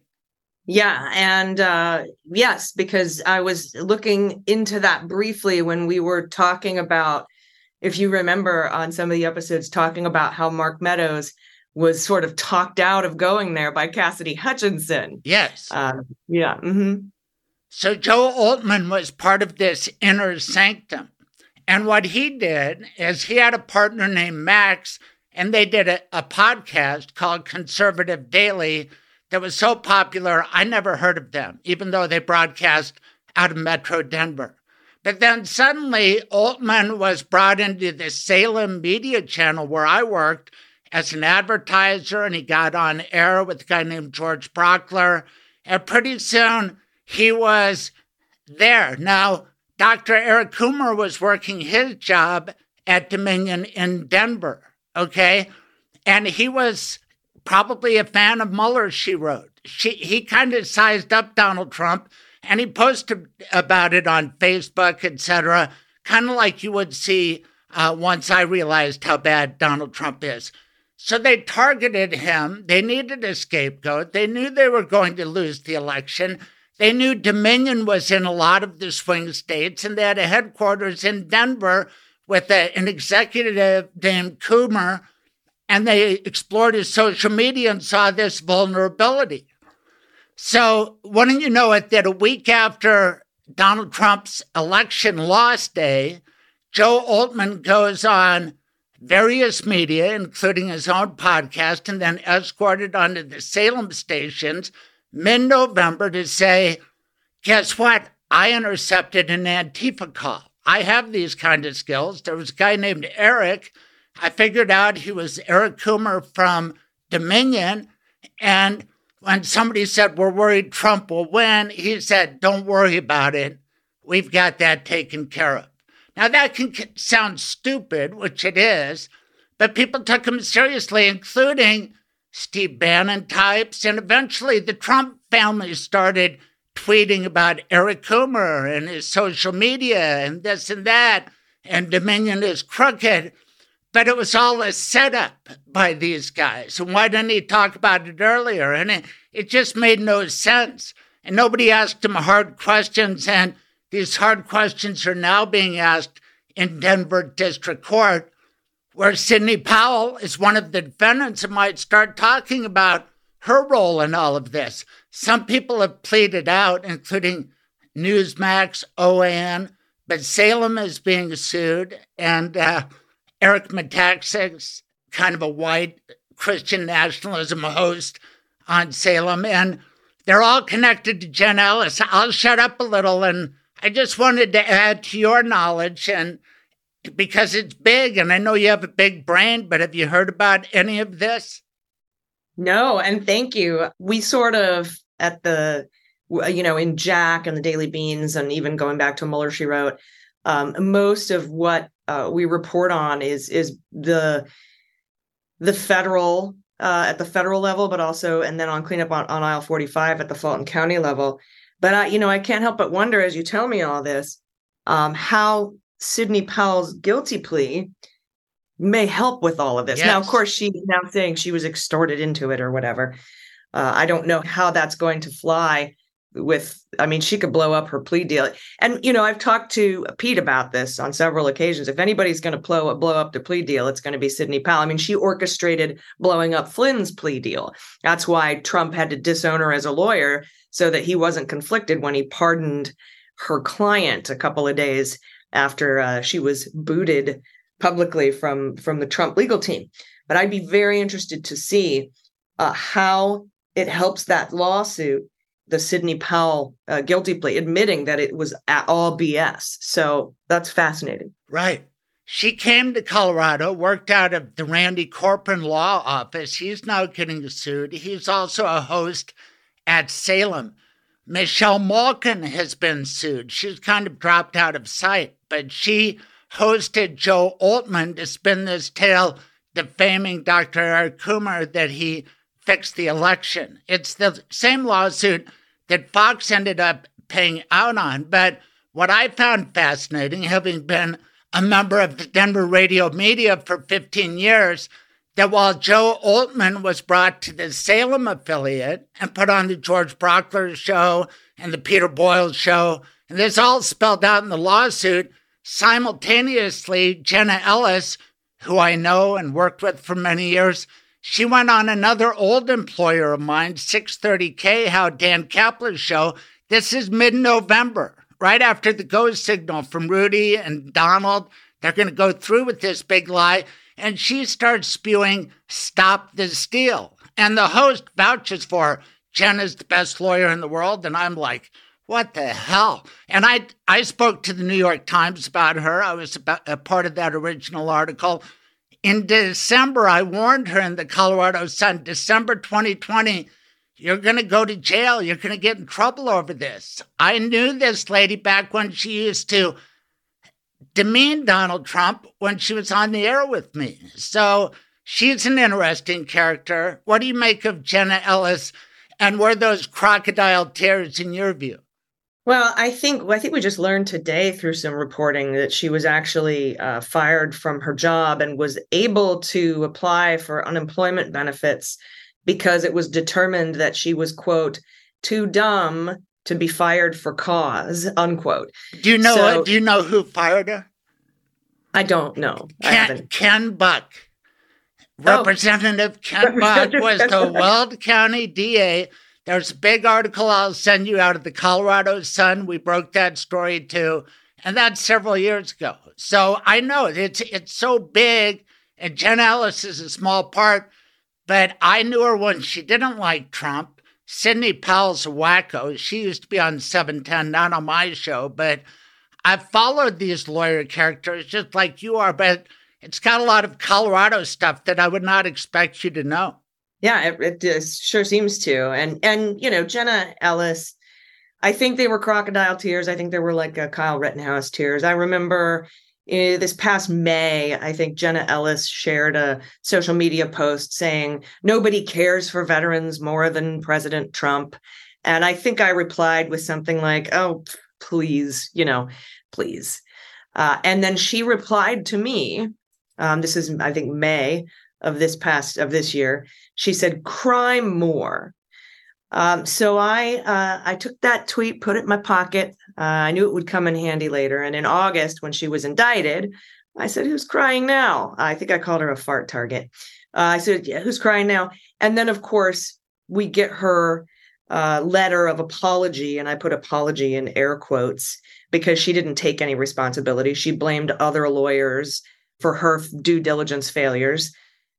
Yeah, and uh, yes, because I was looking into that briefly when we were talking about, if you remember on some of the episodes, talking about how Mark Meadows was sort of talked out of going there by Cassidy Hutchinson. Yes. Um, yeah. Mm-hmm. So Joe Oltmann was part of this inner sanctum. And what he did is he had a partner named Max, and they did a, a podcast called Conservative Daily that was so popular, I never heard of them, even though they broadcast out of Metro Denver. But then suddenly, Oltmann was brought into the Salem media channel where I worked as an advertiser, and he got on air with a guy named George Brauchler. And pretty soon, he was there. Now, Dr. Eric Coomer was working his job at Dominion in Denver, okay? And he was probably a fan of Mueller, she wrote. She, he kind of sized up Donald Trump and he posted about it on Facebook, etc., kind of like you would see uh, once I realized how bad Donald Trump is. So they targeted him. They needed a scapegoat. They knew they were going to lose the election. They knew Dominion was in a lot of the swing states, and they had a headquarters in Denver with a, an executive named Coomer, and they explored his social media and saw this vulnerability. So, wouldn't you know it, that a week after Donald Trump's election loss day, Joe Oltmann goes on various media, including his own podcast, and then escorted onto the Salem stations mid November to say, Guess what? I intercepted an Antifa call. I have these kind of skills. There was a guy named Eric. I figured out he was Eric Coomer from Dominion. And when somebody said, We're worried Trump will win, he said, Don't worry about it. We've got that taken care of. Now, that can sound stupid, which it is, but people took him seriously, including Steve Bannon types. And eventually, the Trump family started tweeting about Eric Coomer and his social media and this and that, and Dominion is crooked. But it was all a setup by these guys. And why didn't he talk about it earlier? And it, it just made no sense. And nobody asked him hard questions. And these hard questions are now being asked in Denver District Court, where Sidney Powell is one of the defendants and might start talking about her role in all of this. Some people have pleaded out, including Newsmax, OAN, but Salem is being sued, and uh, Eric Metaxas, kind of a white Christian nationalism host on Salem, and they're all connected to Jen Ellis. I'll shut up a little, and I just wanted to add to your knowledge, and because it's big, and I know you have a big brain, but have you heard about any of this? No, and thank you. We sort of at the you know in Jack and the Daily Beans, and even going back to Mueller, she wrote. Um, most of what uh, we report on is is the the federal uh, at the federal level, but also and then on cleanup on, on aisle 45 at the Fulton County level. But I, you know, I can't help but wonder as you tell me all this, um, how Sidney Powell's guilty plea may help with all of this. Yes. Now, of course, she's now saying she was extorted into it or whatever. Uh, I don't know how that's going to fly with i mean she could blow up her plea deal. And you know i've talked to pete about this on several occasions. If anybody's going to blow, blow up the plea deal it's going to be sidney powell. I mean she orchestrated blowing up flynn's plea deal. That's why trump had to disown her as a lawyer so that he wasn't conflicted when he pardoned her client a couple of days after uh, she was booted publicly from from the trump legal team. But i'd be very interested to see uh, how it helps that lawsuit the Sidney Powell uh, guilty plea, admitting that it was at all BS. So that's fascinating. Right. She came to Colorado, worked out of the Randy Corporon Law Office. He's now getting sued. He's also a host at Salem. Michelle Malkin has been sued. She's kind of dropped out of sight, but she hosted Joe Oltmann to spin this tale defaming Dr. Eric Coomer that he fixed the election. It's the same lawsuit that Fox ended up paying out on. But what I found fascinating, having been a member of the Denver radio media for 15 years, that while Joe Oltmann was brought to the Salem affiliate and put on the George Brauchler show and the Peter Boyle show, and this all spelled out in the lawsuit, simultaneously, Jenna Ellis, who I know and worked with for many years, she went on another old employer of mine, 630K, How Dan Caplis's show. This is mid November, right after the go signal from Rudy and Donald. They're going to go through with this big lie and she starts spewing, Stop the steal. And the host vouches for her. Jen is the best lawyer in the world. And I'm like, what the hell? And I, I spoke to the New York Times about her. I was about, a part of that original article. In December, I warned her in the Colorado Sun, December 2020, you're going to go to jail. You're going to get in trouble over this. I knew this lady back when she used to demean Donald Trump when she was on the air with me. So she's an interesting character. What do you make of Jenna Ellis? And were those crocodile tears in your view? Well, I think I think we just learned today through some reporting that she was actually uh, fired from her job and was able to apply for unemployment benefits because it was determined that she was quote too dumb to be fired for cause, unquote. Do you know? So, do you know who fired her? I don't know. Ken, Ken Buck, oh. Representative Ken *laughs* Buck was the Weld County DA. There's a big article I'll send you out of the Colorado Sun. We broke that story too, and that's several years ago. So I know it's it's so big, and Jen Ellis is a small part. But I knew her when she didn't like Trump Sidney Powell's a wacko. She used to be on 710, not on my show, but I've followed these lawyer characters just like you are, but it's got a lot of Colorado stuff that I would not expect you to know. Yeah, it, it sure seems to. And, and, you know, Jenna Ellis, I think they were crocodile tears. I think they were like a Kyle Rittenhouse tears. I remember Eh, this past May, I think Jenna Ellis shared a social media post saying, Nobody cares for veterans more than President Trump. And I think I replied with something like, Oh, please, you know, please. Uh, and then she replied to me. Um, this is, I think, May of this past of this year. She said, "Cry more." Um, so I uh, I took that tweet, put it in my pocket. Uh, I knew it would come in handy later. And in August, when she was indicted, I said, "Who's crying now?" I think I called her a fart target. Uh, I said, "Yeah, who's crying now?" And then, of course, we get her uh, letter of apology, and I put apology in air quotes because she didn't take any responsibility. She blamed other lawyers for her due diligence failures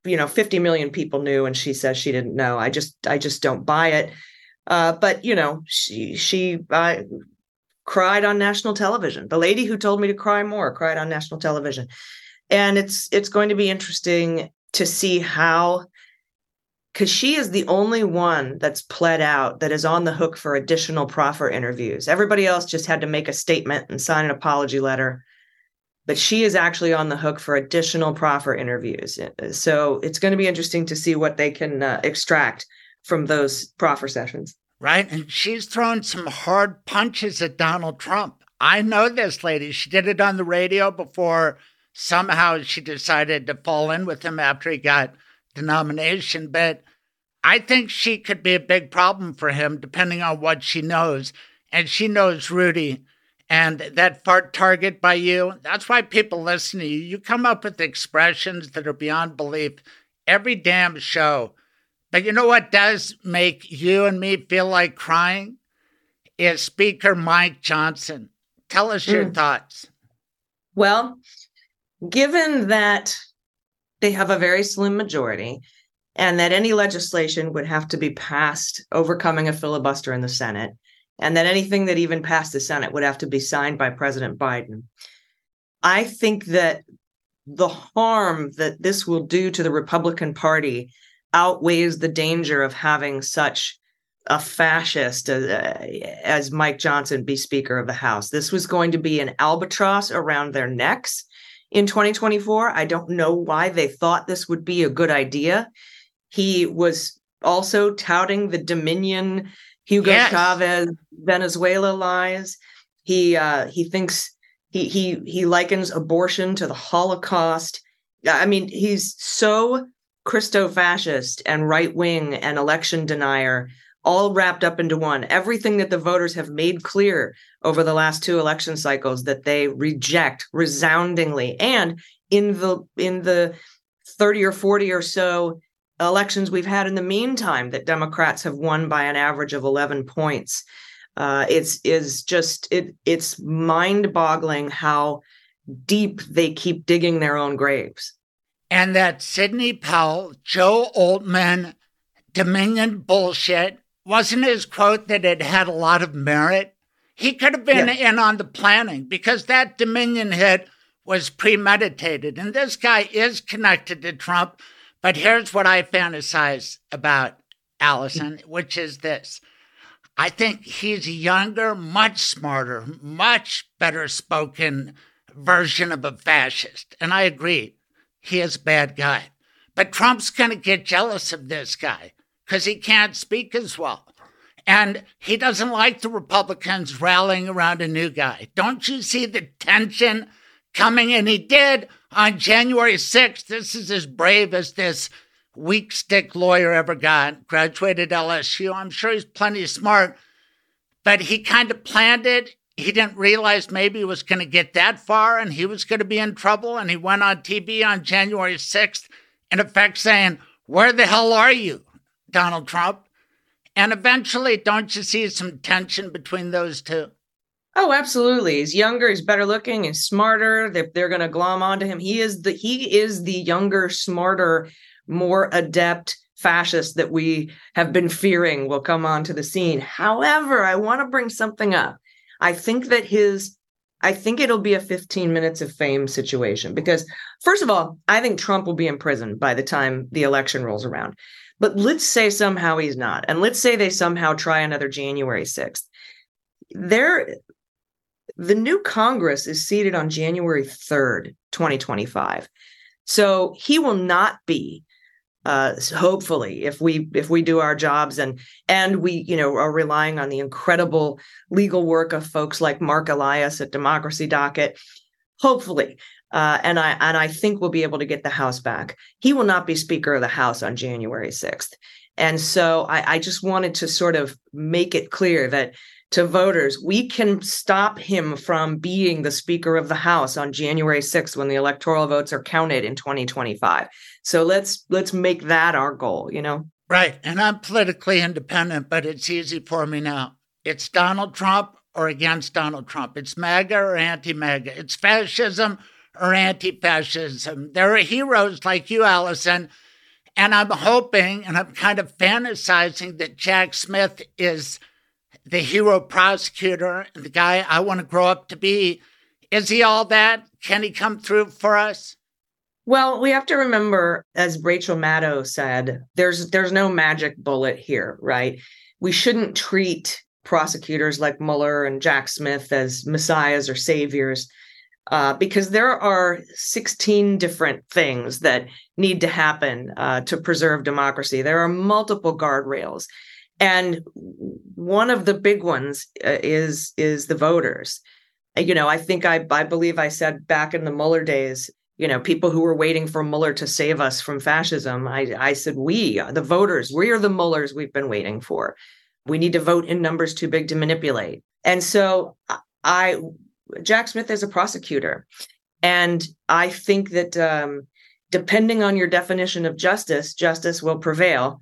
you know 50 million people knew and she says she didn't know. I just i just don't buy it. Uh, but you know she she uh, cried on national television. The lady who told me to cry more cried on national television. And it's it's going to be interesting to see how because she is the only one that's pled out that is on the hook for additional proffer interviews. Everybody else just had to make a statement and sign an apology letter but she is actually on the hook for additional proffer interviews. So it's going to be interesting to see what they can uh, extract from those proffer sessions. Right. And she's thrown some hard punches at Donald Trump. I know this lady. She did it on the radio before somehow she decided to fall in with him after he got the nomination. But I think she could be a big problem for him, depending on what she knows. And she knows Rudy and that fart target by you. That's why people listen to you. You come up with expressions that are beyond belief every damn show. But you know what does make you and me feel like crying? Is Speaker Mike Johnson. Tell us your mm. thoughts. Well, given that they have a very slim majority and that any legislation would have to be passed overcoming a filibuster in the Senate, and that anything that even passed the Senate would have to be signed by President Biden. I think that the harm that this will do to the Republican Party outweighs the danger of having such a fascist uh, as Mike Johnson be Speaker of the House. This was going to be an albatross around their necks in 2024. I don't know why they thought this would be a good idea. He was also touting the Dominion Hugo yes. Chavez Venezuela lies. He uh, he thinks he he he likens abortion to the Holocaust. I mean, he's so Christo fascist and right wing and election denier all wrapped up into one. Everything that the voters have made clear over the last two election cycles that they reject resoundingly. And in the in the 30 or 40 or so elections we've had in the meantime that Democrats have won by an average of 11 points. Uh, it's is just it it's mind-boggling how deep they keep digging their own graves. And that Sidney Powell, Joe Oltmann, Dominion bullshit wasn't his quote that it had a lot of merit? He could have been yeah. in on the planning because that Dominion hit was premeditated. And this guy is connected to Trump. But here's what I fantasize about, Allison, which is this. I think he's a younger, much smarter, much better spoken version of a fascist. And I agree, he is a bad guy. But Trump's going to get jealous of this guy because he can't speak as well. And he doesn't like the Republicans rallying around a new guy. Don't you see the tension coming? And he did on January 6th. This is as brave as this weak stick lawyer ever got. Graduated LSU. I'm sure he's plenty smart, but he kind of planned it. He didn't realize maybe he was going to get that far and he was going to be in trouble. And he went on TV on January 6th, in effect saying, Where the hell are you? Donald Trump. And eventually, don't you see some tension between those two? Oh, absolutely. He's younger, he's better looking, he's smarter. They're, they're going to glom onto him. He is the he is the younger, smarter, more adept fascist that we have been fearing will come onto the scene. However, I want to bring something up. I think that his I think it'll be a 15 minutes of fame situation because first of all, I think Trump will be in prison by the time the election rolls around. But let's say somehow he's not. And let's say they somehow try another January 6th. There the new Congress is seated on January 3rd, 2025. So he will not be uh, hopefully if we if we do our jobs and and we you know are relying on the incredible legal work of folks like Marc Elias at Democracy Docket hopefully uh, and I and I think we'll be able to get the House back. He will not be Speaker of the House on January sixth, and so I, I just wanted to sort of make it clear that to voters, we can stop him from being the Speaker of the House on January 6th when the electoral votes are counted in 2025. So let's let's make that our goal, you know. Right. And I'm politically independent, but it's easy for me now. It's Donald Trump or against Donald Trump. It's MAGA or anti-MAGA. It's fascism or anti fascism. There are heroes like you, Allison. And I'm hoping and I'm kind of fantasizing that Jack Smith is the hero prosecutor, and the guy I want to grow up to be. Is he all that? Can he come through for us? Well, we have to remember, as Rachel Maddow said, there's there's no magic bullet here, right? We shouldn't treat prosecutors like Mueller and Jack Smith as messiahs or saviors uh, because there are 16 different things that need to happen uh, to preserve democracy. There are multiple guardrails, and one of the big ones uh, is is the voters. You know, I think I I believe I said back in the Mueller days. You know, people who were waiting for Mueller to save us from fascism. I, I said, we, the voters, we are the Muellers we've been waiting for. We need to vote in numbers too big to manipulate. And so I Jack Smith is a prosecutor. And I think that um, depending on your definition of justice, justice will prevail.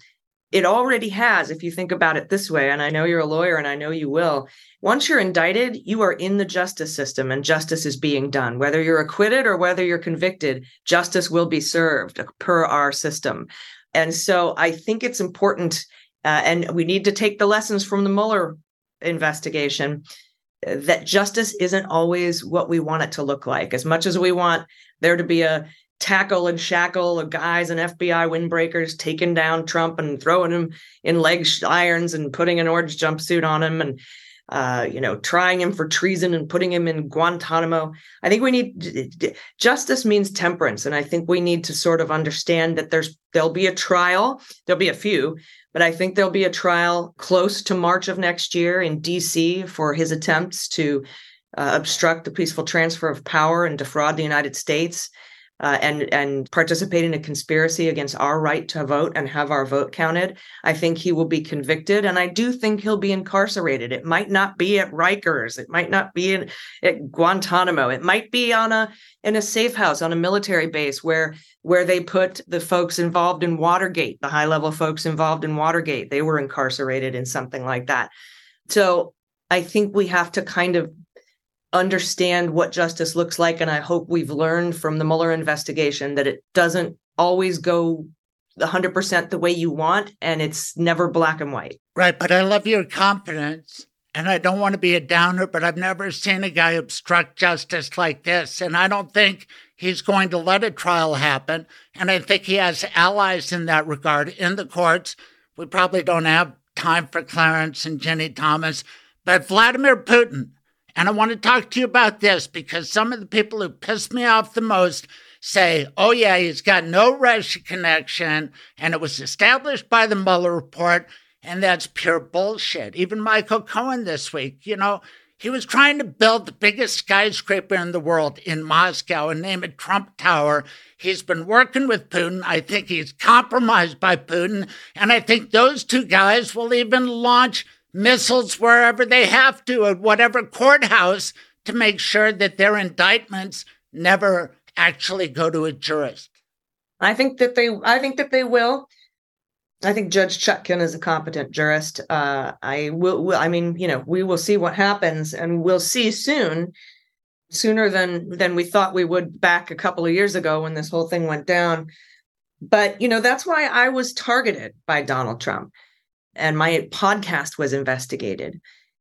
It already has, if you think about it this way, and I know you're a lawyer and I know you will. Once you're indicted, you are in the justice system and justice is being done. Whether you're acquitted or whether you're convicted, justice will be served per our system. And so I think it's important, uh, and we need to take the lessons from the Mueller investigation that justice isn't always what we want it to look like. As much as we want there to be a tackle and shackle of guys and FBI windbreakers taking down Trump and throwing him in leg irons and putting an orange jumpsuit on him and uh, you know, trying him for treason and putting him in Guantanamo. I think we need justice means temperance, and I think we need to sort of understand that there's there'll be a trial, there'll be a few, but I think there'll be a trial close to March of next year in D.C. for his attempts to uh, obstruct the peaceful transfer of power and defraud the United States uh, and and participate in a conspiracy against our right to vote and have our vote counted, I think he will be convicted, and I do think he'll be incarcerated. It might not be at Rikers, it might not be in, at Guantanamo, it might be on a in a safe house on a military base where where they put the folks involved in Watergate, the high level folks involved in Watergate, they were incarcerated in something like that. So I think we have to kind of understand what justice looks like. And I hope we've learned from the Mueller investigation that it doesn't always go 100% the way you want, and it's never black and white. Right. But I love your confidence. And I don't want to be a downer, but I've never seen a guy obstruct justice like this. And I don't think he's going to let a trial happen. And I think he has allies in that regard in the courts. We probably don't have time for Clarence and Ginni Thomas, but Vladimir Putin and I want to talk to you about this because some of the people who piss me off the most say, oh, yeah, he's got no Russia connection and it was established by the Mueller report. And that's pure bullshit. Even Michael Cohen this week, you know, he was trying to build the biggest skyscraper in the world in Moscow and name it Trump Tower. He's been working with Putin. I think he's compromised by Putin. And I think those two guys will even launch missiles wherever they have to at whatever courthouse to make sure that their indictments never actually go to a jurist. I think that they I think that they will. I think Judge Chutkan is a competent jurist. Uh, I will, will. I mean, you know, we will see what happens, and we'll see soon, sooner than than we thought we would back a couple of years ago when this whole thing went down. But you know, that's why I was targeted by Donald Trump and my podcast was investigated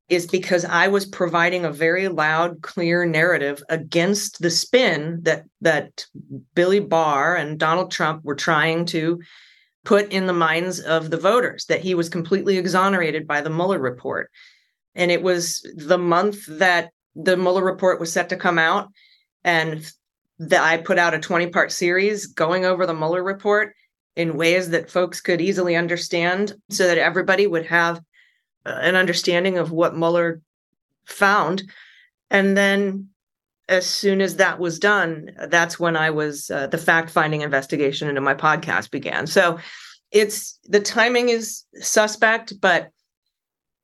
is because I was providing a very loud, clear narrative against the spin that that Billy Barr and Donald Trump were trying to put in the minds of the voters that he was completely exonerated by the Mueller report. And it was the month that the Mueller report was set to come out and that I put out a 20 part series going over the Mueller report in ways that folks could easily understand so that everybody would have uh, an understanding of what Mueller found. And then as soon as that was done, that's when I was uh, the fact finding investigation into my podcast began. So it's the timing is suspect, but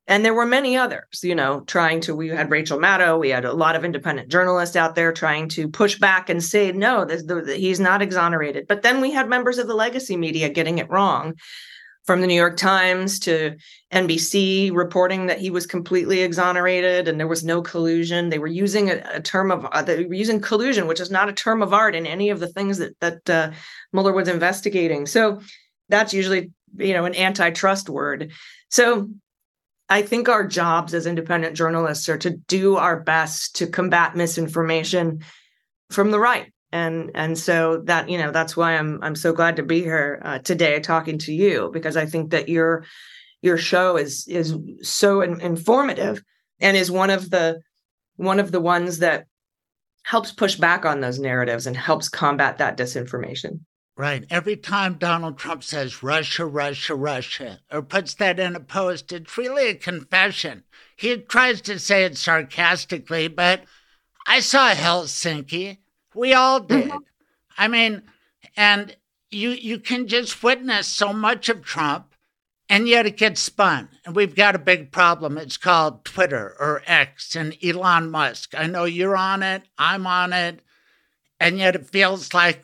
and there were many others you know trying to we had rachel maddow we had a lot of independent journalists out there trying to push back and say no this, the, he's not exonerated. But then we had members of the legacy media getting it wrong from the new york times to nbc reporting that he was completely exonerated and there was no collusion. They were using a, a term of uh, they were using collusion which is not a term of art in any of the things that that uh, mueller was investigating. So that's usually you know an antitrust word. So I think our jobs as independent journalists are to do our best to combat misinformation from the right. And and so that you know that's why I'm I'm so glad to be here uh, today talking to you because I think that your your show is is so in, informative and is one of the one of the ones that helps push back on those narratives and helps combat that disinformation. Right. Every time Donald Trump says Russia, Russia, Russia, or puts that in a post, it's really a confession. He tries to say it sarcastically, but I saw Helsinki. We all did. Mm-hmm. I mean, and you you can just witness so much of Trump, and yet it gets spun. And we've got a big problem. It's called Twitter or X and Elon Musk. I know you're on it. I'm on it. And yet it feels like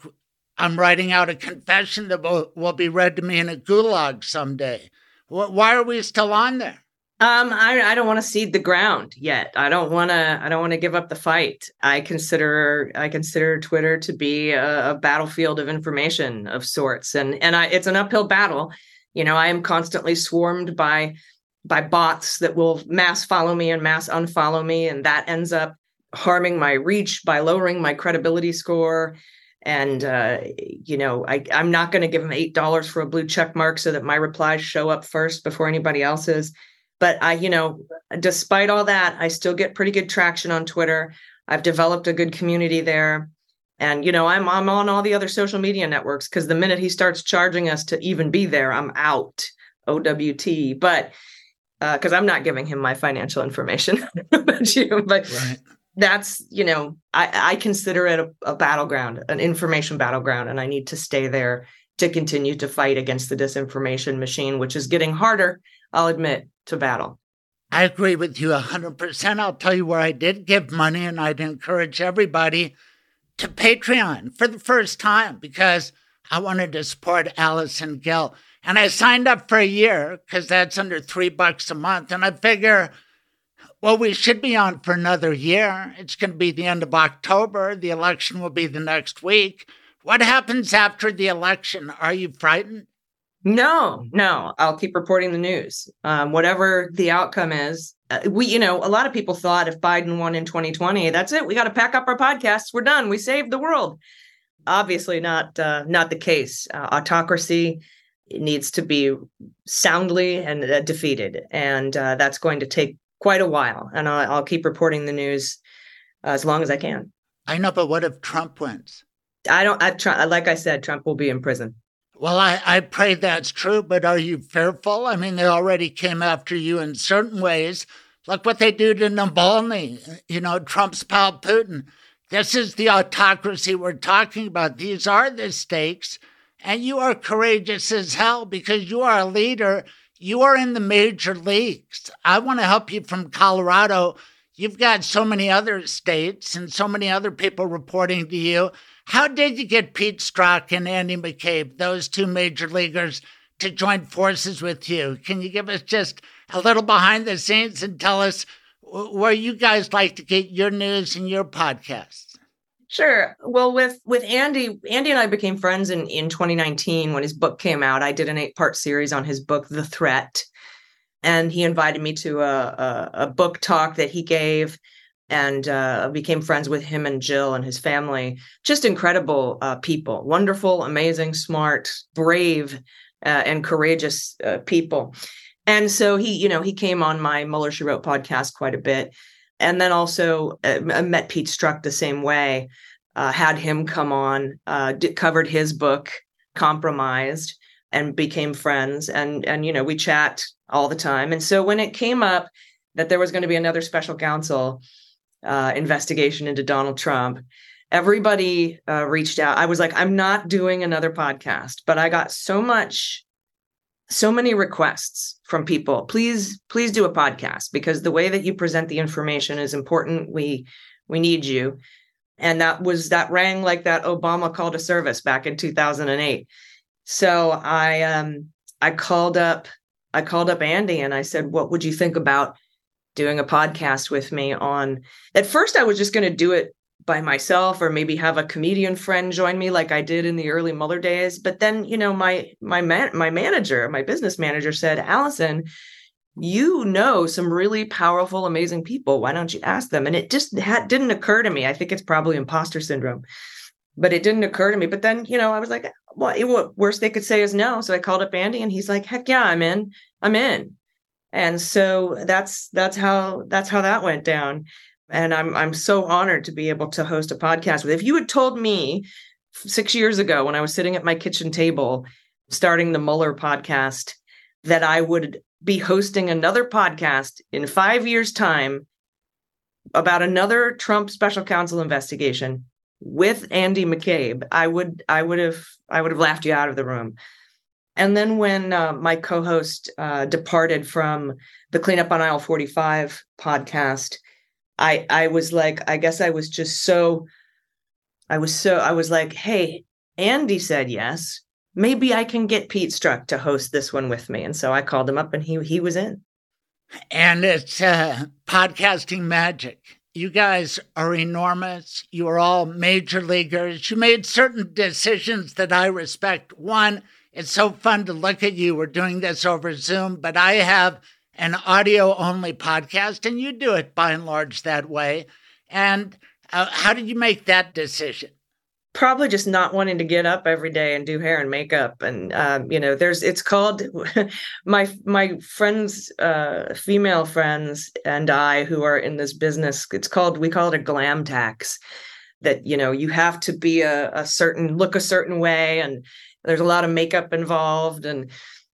I'm writing out a confession that will, will be read to me in a gulag someday. Why are we still on there? Um, I, I don't want to cede the ground yet. I don't want to. I don't want to give up the fight. I consider I consider Twitter to be a, a battlefield of information of sorts, and and I, it's an uphill battle. You know, I am constantly swarmed by by bots that will mass follow me and mass unfollow me, and that ends up harming my reach by lowering my credibility score And uh, you know, I, I'm not going to give him eight dollars for a blue check mark so that my replies show up first before anybody else's. But I, you know, despite all that, I still get pretty good traction on Twitter. I've developed a good community there. And you know, I'm I'm on all the other social media networks because the minute he starts charging us to even be there, I'm out. OWT. But because uh, I'm not giving him my financial information, *laughs* but, you, but right. That's you know, I, I consider it a, a battleground, an information battleground, and I need to stay there to continue to fight against the disinformation machine, which is getting harder. I'll admit to battle. I agree with you 100%. I'll tell you where I did give money, and I'd encourage everybody to Patreon for the first time because I wanted to support Allison Gill. And I signed up for a year because that's under three bucks a month. And I figure, well, we should be on for another year. It's going to be the end of October. The election will be the next week. What happens after the election? Are you frightened? No, no. I'll keep reporting the news. Um, whatever the outcome is, uh, we, you know, a lot of people thought if Biden won in 2020, that's it. We got to pack up our podcasts. We're done. We saved the world. Obviously, not uh, not the case. Uh, autocracy needs to be soundly and uh, defeated, and uh, that's going to take quite a while. And I'll, I'll keep reporting the news uh, as long as I can. I know, but what if Trump wins? I don't. I, try, uh, like I said, Trump will be in prison. Well, I, I pray that's true, but are you fearful? I mean, they already came after you in certain ways. Look what they do to Navalny, you know, Trump's pal Putin. This is the autocracy we're talking about. These are the stakes. And you are courageous as hell because you are a leader. You are in the major leagues. I want to help you from Colorado. You've got so many other states and so many other people reporting to you. How did you get Pete Strzok and Andy McCabe, those two major leaguers, to join forces with you? Can you give us just a little behind the scenes and tell us where you guys like to get your news and your podcasts? Sure. Well, with with Andy, Andy and I became friends in in 2019 when his book came out. I did an eight part series on his book, The Threat, and he invited me to a a, a book talk that he gave and uh, became friends with him and Jill and his family. Just incredible uh, people, wonderful, amazing, smart, brave, uh, and courageous uh, people. And so he, you know, he came on my Mueller She Wrote podcast quite a bit, and then also uh, met Pete Strzok the same way. Uh, had him come on, did, covered his book, compromised, and became friends. And and you know, we chat all the time. And so when it came up that there was going to be another special counsel uh, investigation into Donald Trump, everybody uh, reached out. I was like, I'm not doing another podcast, but I got so much, so many requests from people. Please, please do a podcast because the way that you present the information is important. We we need you, and that was that rang like that Obama call to service back in 2008. So I um I called up I called up Andy and I said, what would you think about doing a podcast with me on at first I was just going to do it by myself or maybe have a comedian friend join me like I did in the early Mueller days. But then you know my my man my manager my business manager said Allison you know some really powerful amazing people. Why don't you ask them? And it just didn't occur to me. I think it's probably imposter syndrome but it didn't occur to me. But then you know I was like well what worst they could say is no. So I called up Andy and he's like heck yeah I'm in. I'm in. And so that's that's how that's how that went down and i'm i'm so honored to be able to host a podcast with if you had told me 6 years ago when i was sitting at my kitchen table starting the Mueller podcast that i would be hosting another podcast in 5 years time about another Trump special counsel investigation with Andy McCabe I would I would have I would have laughed you out of the room. And then when uh, my co-host uh, departed from the Cleanup on Aisle 45 podcast, I I was like, I guess I was just so, I was so, I was like, hey, Andy said yes. Maybe I can get Pete Strzok to host this one with me. And so I called him up, and he he was in. And it's uh, podcasting magic. You guys are enormous. You are all major leaguers. You made certain decisions that I respect. One it's so fun to look at you. We're doing this over Zoom, but I have an audio only podcast, and you do it by and large that way. And uh, how did you make that decision? probably just not wanting to get up every day and do hair and makeup and um, you know there's it's called *laughs* my my friends uh, female friends and i who are in this business it's called we call it a glam tax that you know you have to be a, a certain look a certain way and there's a lot of makeup involved and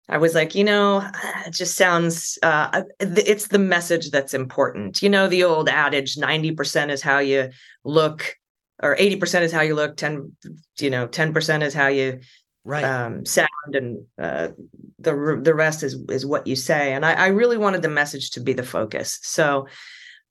I was like, you know, *sighs* it just sounds, uh, it's the message that's important. You know, the old adage 90% is how you look, or 80% is how you look, 10, you know, 10% is how you right. um, sound, and uh, the, the rest is, is what you say. And I, I really wanted the message to be the focus. So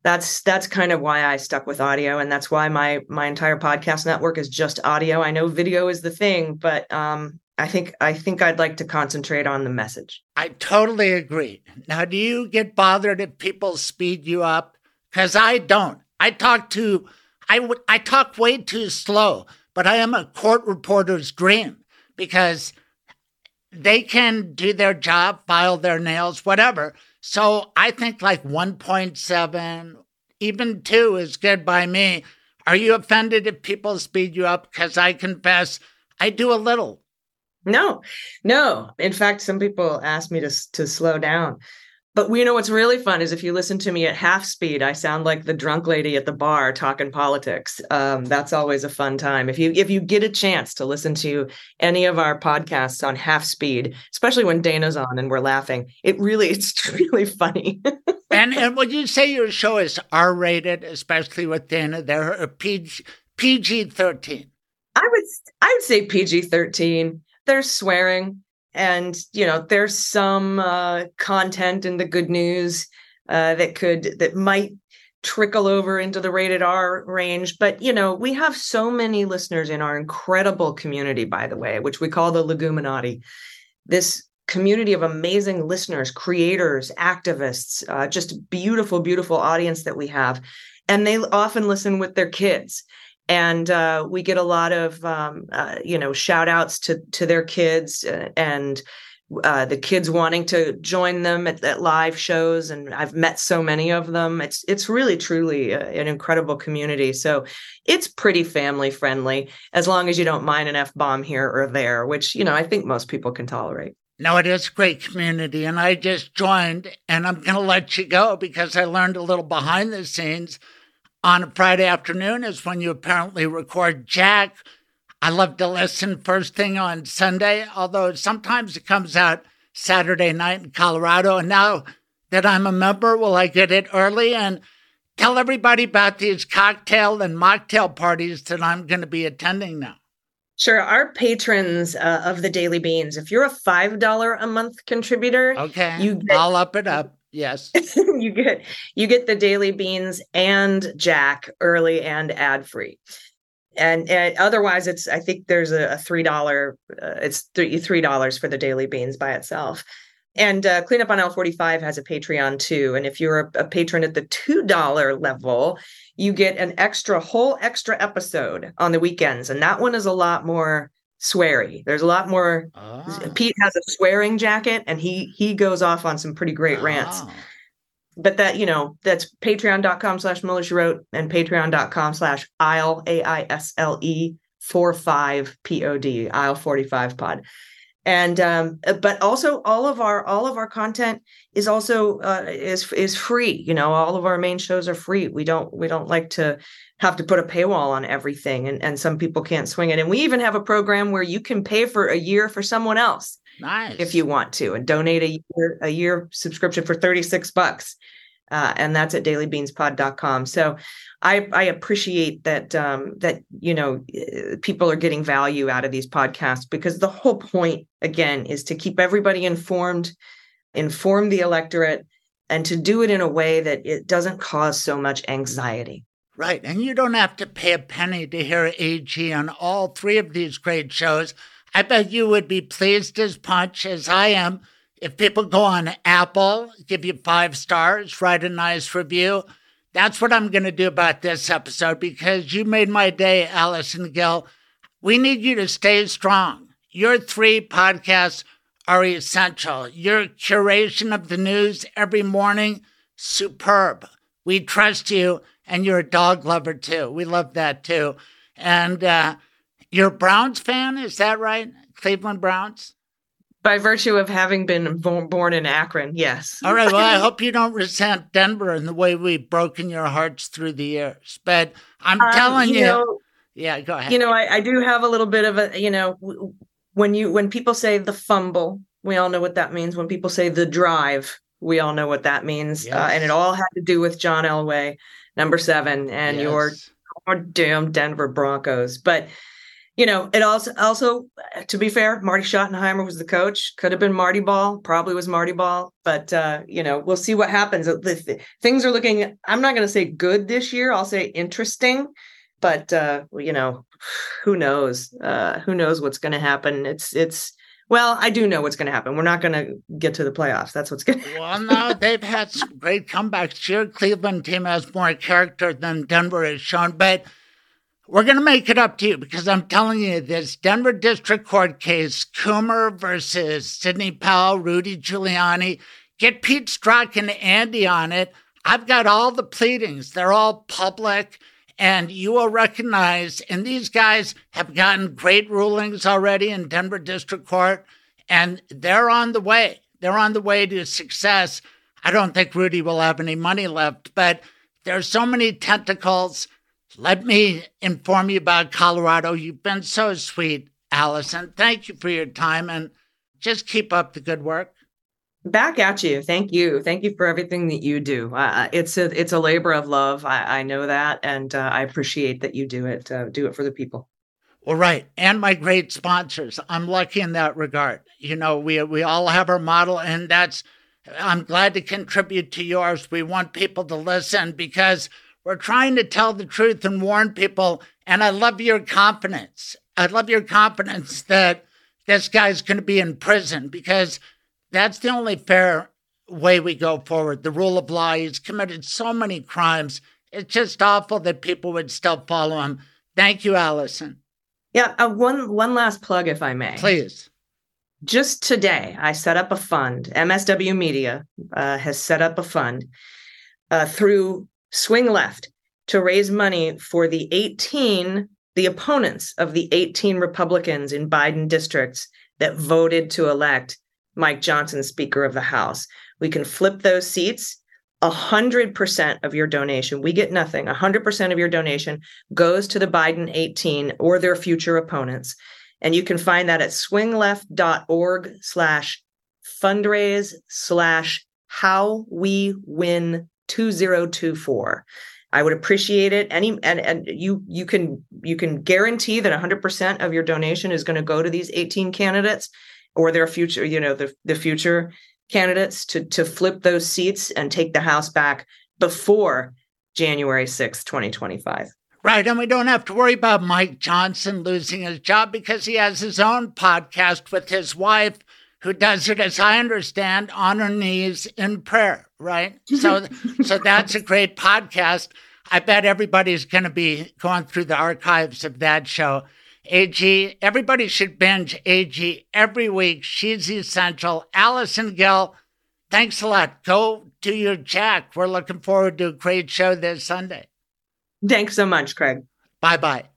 that's that's kind of why I stuck with audio, and that's why my my entire podcast network is just audio. I know video is the thing, but um, I think I think I'd like to concentrate on the message. I totally agree. Now, do you get bothered if people speed you up? Because I don't. I talk to I I talk way too slow, but I am a court reporter's dream because they can do their job, file their nails, whatever. So I think like 1.7, even 2 is good by me. Are you offended if people speed you up? Because I confess, I do a little. No, no. In fact, some people ask me to to slow down. But you know what's really fun is if you listen to me at half speed, I sound like the drunk lady at the bar talking politics. Um, that's always a fun time. If you if you get a chance to listen to any of our podcasts on half speed, especially when Dana's on and we're laughing, it really *laughs* it's really funny. *laughs* and and would you say your show is R rated, especially with Dana? There, PG PG thirteen. I would I would say PG thirteen. There's swearing and you know there's some uh, content in the good news uh, that could that might trickle over into the rated R range. But you know we have so many listeners in our incredible community, by the way, which we call the Leguminati. This community of amazing listeners, creators, activists, uh, just beautiful, beautiful audience that we have, and they often listen with their kids and uh, we get a lot of um, uh, you know shout outs to to their kids uh, and uh, the kids wanting to join them at, at, live shows and i've met so many of them it's it's really truly a, an incredible community so it's pretty family friendly as long as you don't mind an f-bomb here or there which you know i think most people can tolerate no, it is a great community. And I just joined, and I'm going to let you go because I learned a little behind the scenes on a Friday afternoon is when you apparently record Jack. I love to listen first thing on Sunday, although sometimes it comes out Saturday night in Colorado. And now that I'm a member, will I get it early and tell everybody about these cocktail and mocktail parties that I'm going to be attending now? Sure. Our patrons uh, of the Daily Beans, if you're a $5 a month contributor, okay, you get- I'll up it up. Yes. *laughs* you get you get the daily beans and Jack early and ad free. And, and, otherwise it's i think there's a, a three dollar uh, it's three dollars for the daily beans by itself and uh, cleanup on Aisle 45 has a patreon too and if you're a, a patron at the two dollar level you get an extra whole extra episode on the weekends and that one is a lot more sweary. There's a lot more. Ah. Pete has a swearing jacket, and he he goes off on some pretty great rants. Ah. But that you know that's patreon.com slash MuellerSheWrote and patreon.com slash aisle a i s l e four five p o d aisle forty five pod. And um, but also all of our all of our content is also uh, is is free. You know, all of our main shows are free. We don't we don't like to have to put a paywall on everything and, and some people can't swing it and we even have a program where you can pay for a year for someone else nice if you want to and donate a year a year subscription for 36 bucks uh, and that's at dailybeanspod.com so i i appreciate that um, that you know uh, people are getting value out of these podcasts because the whole point again is to keep everybody informed inform the electorate and to do it in a way that it doesn't cause so much anxiety Right. And you don't have to pay a penny to hear AG on all three of these great shows. I bet you would be pleased as punch as I am if people go on Apple, give you five stars, write a nice review. That's what I'm going to do about this episode because you made my day, Allison Gill. We need you to stay strong. Your three podcasts are essential. Your curation of the news every morning, superb. We trust you and you're a dog lover too. We love that too. And uh, You're Browns fan, is that right? Cleveland Browns? By virtue of having been born in Akron, yes. All right. Well, I hope you don't resent Denver and the way we've broken your hearts through the years. But I'm um, telling you, you know, yeah, go ahead. You know, I, I do have a little bit of a, you know, when you when people say the fumble, we all know what that means. When people say the drive, we all know what that means. Yes. Uh, and it all had to do with John Elway, number seven, and yes. your, your damn Denver Broncos. But you know, it also also to be fair, Marty Schottenheimer was the coach. Could have been Marty Ball, probably was Marty Ball, but uh, you know, we'll see what happens. The, things are looking. I'm not going to say good this year. I'll say interesting, but uh, you know, who knows? Uh, who knows what's going to happen? It's it's. Well, I do know what's going to happen. We're not going to get to the playoffs. That's what's going to Well, no, they've had great comebacks. Your Cleveland team has more character than Denver has shown, but we're going to make it up to you because I'm telling you this Denver District Court case, Coomer versus Sidney Powell, Rudy Giuliani, get Pete Strzok and Andy on it. I've got all the pleadings, they're all public, and you will recognize, and these guys have gotten great rulings already in Denver District Court, and they're on the way. They're on the way to success. I don't think Rudy will have any money left, but there's so many tentacles let me inform you about Colorado. You've been so sweet, Allison. Thank you for your time and just keep up the good work. Back at you. Thank you. Thank you for everything that you do. Uh, it's a it's a labor of love. I, I know that, and uh, I appreciate that you do it. Uh, do it for the people. Well, right, and my great sponsors. I'm lucky in that regard. You know, we we all have our model, and that's. I'm glad to contribute to yours. We want people to listen because we're trying to tell the truth and warn people. And I love your confidence. I love your confidence that this guy's going to be in prison because that's the only fair way we go forward. The rule of law. He's committed so many crimes. It's just awful that people would still follow him. Thank you, Allison. Yeah, uh, one one last plug, if I may. Please. Just today, I set up a fund. MSW Media uh, has set up a fund uh, through swing left to raise money for the 18, the opponents of the 18 Republicans in Biden districts that voted to elect Mike Johnson Speaker of the House. We can flip those seats. 100% of your donation, we get nothing. 100% of your donation goes to the Biden 18 or their future opponents. And you can find that at swingleft.org slash fundraise slash how we win 2024 i would appreciate it. Any and and you you can you can guarantee that 100% of your donation is going to go to these 18 candidates or their future you know the the future candidates to to flip those seats and take the house back before January 6th 2025 Right. And we don't have to worry about Mike Johnson losing his job because he has his own podcast with his wife who does it, as I understand, on her knees in prayer, right? So, *laughs* so that's a great podcast. I bet everybody's going to be going through the archives of that show. AG, everybody should binge AG every week. She's essential. Allison Gill, thanks a lot. Go do your Jack. We're looking forward to a great show this Sunday. Thanks so much, Craig. Bye bye.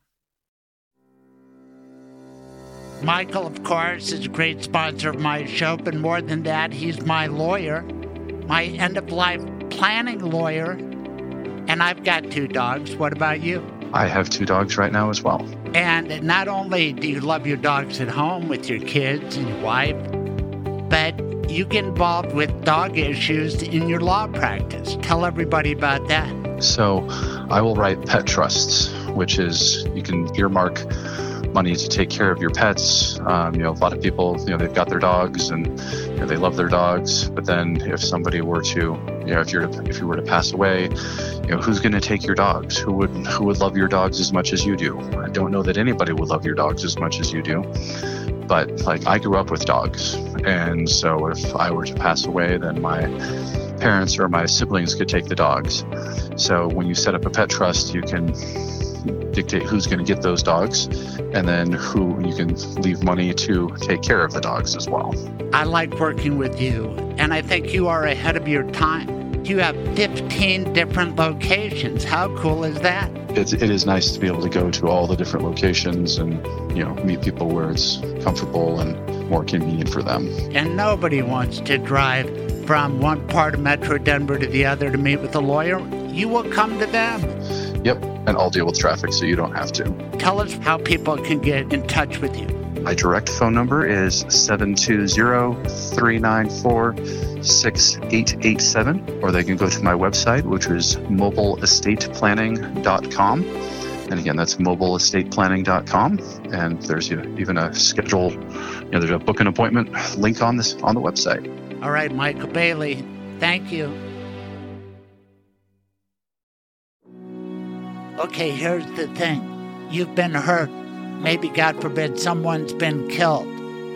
Michael, of course, is a great sponsor of my show, but more than that, he's my lawyer, my end of life planning lawyer. And I've got two dogs. What about you? I have two dogs right now as well. And not only do you love your dogs at home with your kids and your wife, but you get involved with dog issues in your law practice. Tell everybody about that. So, I will write pet trusts, which is you can earmark money to take care of your pets. Um, you know, a lot of people, you know, they've got their dogs and you know, they love their dogs. But then, if somebody were to, you know, if you're if you were to pass away, you know, who's going to take your dogs? Who would who would love your dogs as much as you do? I don't know that anybody would love your dogs as much as you do. But like, I grew up with dogs, and so if I were to pass away, then my parents or my siblings could take the dogs. So when you set up a pet trust, you can dictate who's going to get those dogs and then who you can leave money to take care of the dogs as well. I like working with you, and I think you are ahead of your time. you have 15 different locations. How cool is that? It's, it is nice to be able to go to all the different locations and, you know, meet people where it's comfortable and more convenient for them. And nobody wants to drive from one part of Metro Denver to the other to meet with a lawyer. You will come to them. Yep, and I'll deal with traffic so you don't have to. Tell us how people can get in touch with you. My direct phone number is 720-394-6887, or they can go to my website, which is mobileestateplanning.com. And again, that's mobileestateplanning.com. And there's even a schedule, you know, there's a book an appointment link on this on the website. All right, Michael Bailey, thank you. Okay, here's the thing. You've been hurt maybe, God forbid, someone's been killed.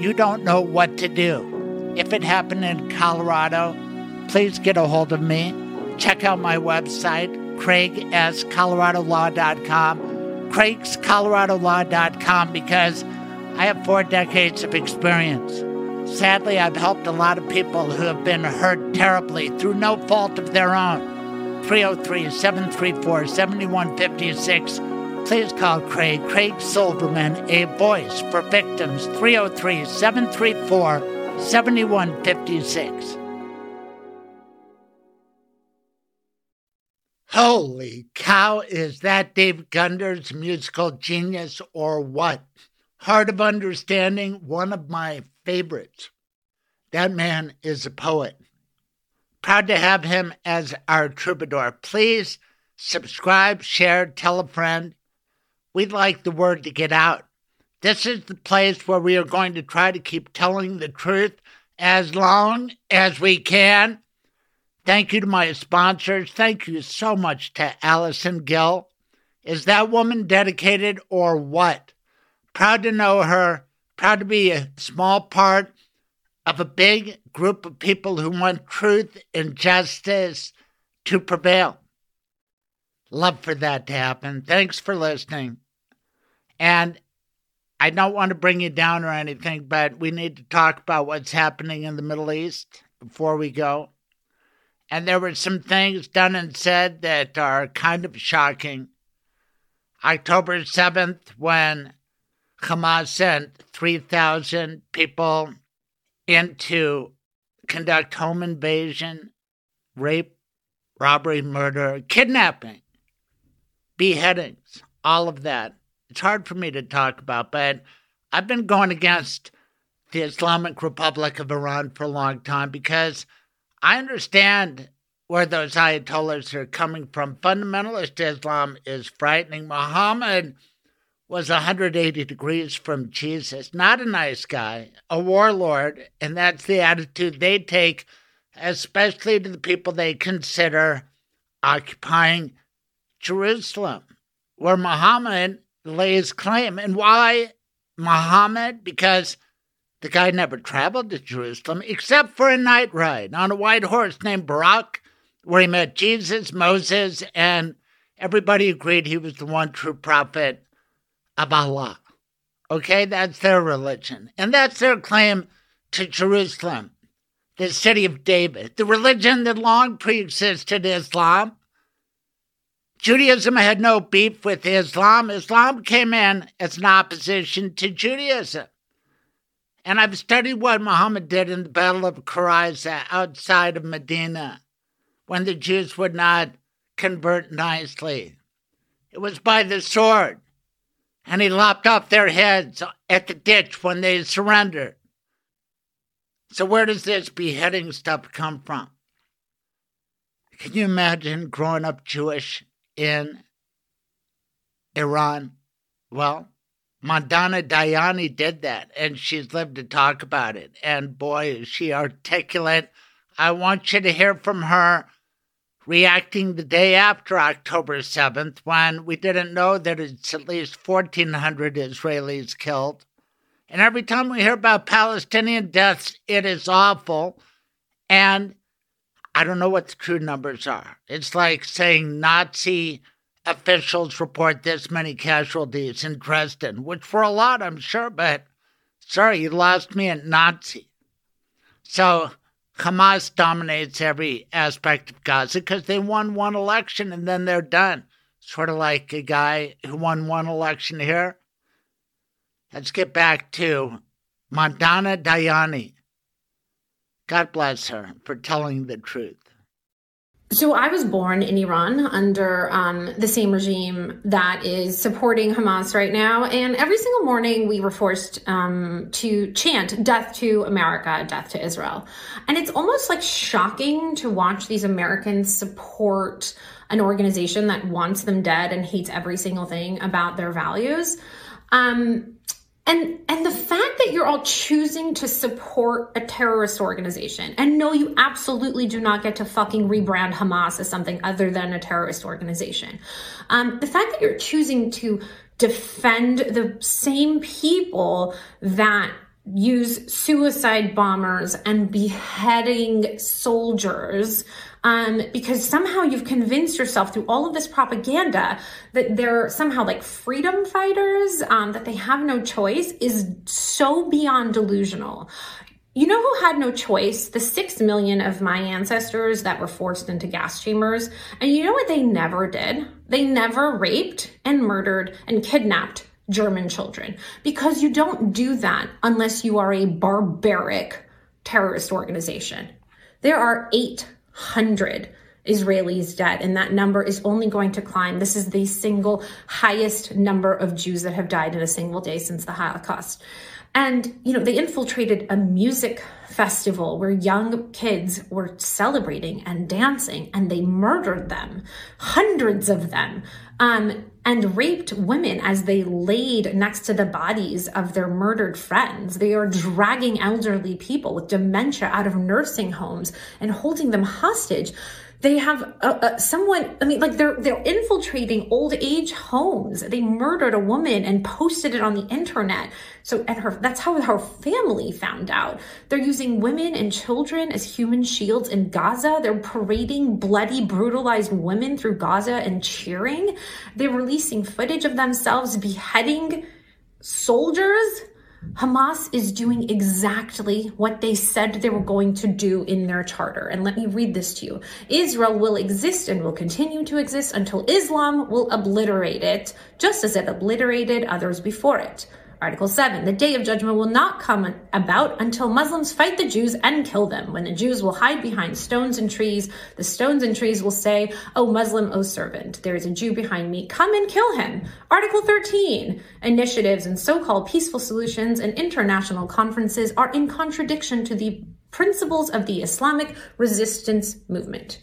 You don't know what to do. If it happened in Colorado, please get a hold of me. Check out my website, craigscoloradolaw.com, craigscoloradolaw.com, because I have four decades of experience. Sadly, I've helped a lot of people who have been hurt terribly through no fault of their own. 303 734 7156 please call Craig, Craig Silverman, a voice for victims, 303 734 7156. Holy cow, is that Dave Gunders' musical genius or what? Hard of Understanding, one of my favorites. That man is a poet. Proud to have him as our troubadour. Please subscribe, share, tell a friend. We'd like the word to get out. This is the place where we are going to try to keep telling the truth as long as we can. Thank you to my sponsors. Thank you so much to Allison Gill. Is that woman dedicated or what? Proud to know her, proud to be a small part of a big group of people who want truth and justice to prevail. Love for that to happen. Thanks for listening. And I don't want to bring you down or anything, but we need to talk about what's happening in the Middle East before we go. And there were some things done and said that are kind of shocking. October 7th, when Hamas sent 3,000 people in to conduct home invasion, rape, robbery, murder, kidnapping, beheadings, all of that it's hard for me to talk about, but I've been going against the Islamic Republic of Iran for a long time because I understand where those ayatollahs are coming from. Fundamentalist Islam is frightening. Muhammad was 180 degrees from Jesus, not a nice guy, a warlord, and that's the attitude they take, especially to the people they consider occupying Jerusalem, where Muhammad lays claim. And why Muhammad? Because the guy never traveled to Jerusalem except for a night ride on a white horse named Buraq, where he met Jesus, Moses, and everybody agreed he was the one true prophet of Allah. Okay, that's their religion. And that's their claim to Jerusalem, the city of David, the religion that long pre existed Islam Judaism had no beef with Islam. Islam came in as an opposition to Judaism. And I've studied what Muhammad did in the Battle of Qurayza outside of Medina when the Jews would not convert nicely. It was by the sword. And he lopped off their heads at the ditch when they surrendered. So, where does this beheading stuff come from? Can you imagine growing up Jewish in Iran? Well, Madonna Dayani did that, and she's lived to talk about it. And boy, is she articulate. I want you to hear from her reacting the day after October 7th when we didn't know that it's at least 1,400 Israelis killed. And every time we hear about Palestinian deaths, it is awful. And I don't know what the true numbers are. It's like saying Nazi officials report this many casualties in Dresden, which were a lot, I'm sure, but sorry, you lost me at Nazi. So Hamas dominates every aspect of Gaza because they won one election and then they're done. Sort of like a guy who won one election here. Let's get back to Madonna Dayani. God bless her for telling the truth. So I was born in Iran under um, the same regime that is supporting Hamas right now, and every single morning we were forced um, to chant "Death to America, Death to Israel," and it's almost like shocking to watch these Americans support an organization that wants them dead and hates every single thing about their values. Um, and and the fact that you're all choosing to support a terrorist organization and no you absolutely do not get to fucking rebrand hamas as something other than a terrorist organization. Um, the fact that you're choosing to defend the same people that use suicide bombers and beheading soldiers um, because somehow you've convinced yourself through all of this propaganda that they're somehow like freedom fighters, um, that they have no choice is so beyond delusional. You know who had no choice? The six million of my ancestors that were forced into gas chambers. And you know what they never did? They never raped and murdered and kidnapped German children because you don't do that unless you are a barbaric terrorist organization. There are eight hundred Israelis dead, and that number is only going to climb. This is the single highest number of Jews that have died in a single day since the Holocaust. And, you know, they infiltrated a music festival where young kids were celebrating and dancing, and they murdered them, hundreds of them, um, and raped women as they laid next to the bodies of their murdered friends. They are dragging elderly people with dementia out of nursing homes and holding them hostage they have uh, uh, someone i mean like they're they're infiltrating old age homes. They murdered a woman and posted it on the internet. So and her that's how her family found out. They're using women and children as human shields in gaza. They're parading bloody brutalized women through gaza and cheering. They're releasing footage of themselves beheading soldiers Hamas is doing exactly what they said they were going to do in their charter. And let me read this to you Israel will exist and will continue to exist until Islam will obliterate it, just as it obliterated others before it. Article 7 The day of judgment will not come about until Muslims fight the Jews and kill them. When the Jews will hide behind stones and trees, the stones and trees will say, O Muslim, O servant, there is a Jew behind me, come and kill him. Article 13 Initiatives and so called peaceful solutions and international conferences are in contradiction to the principles of the Islamic resistance movement.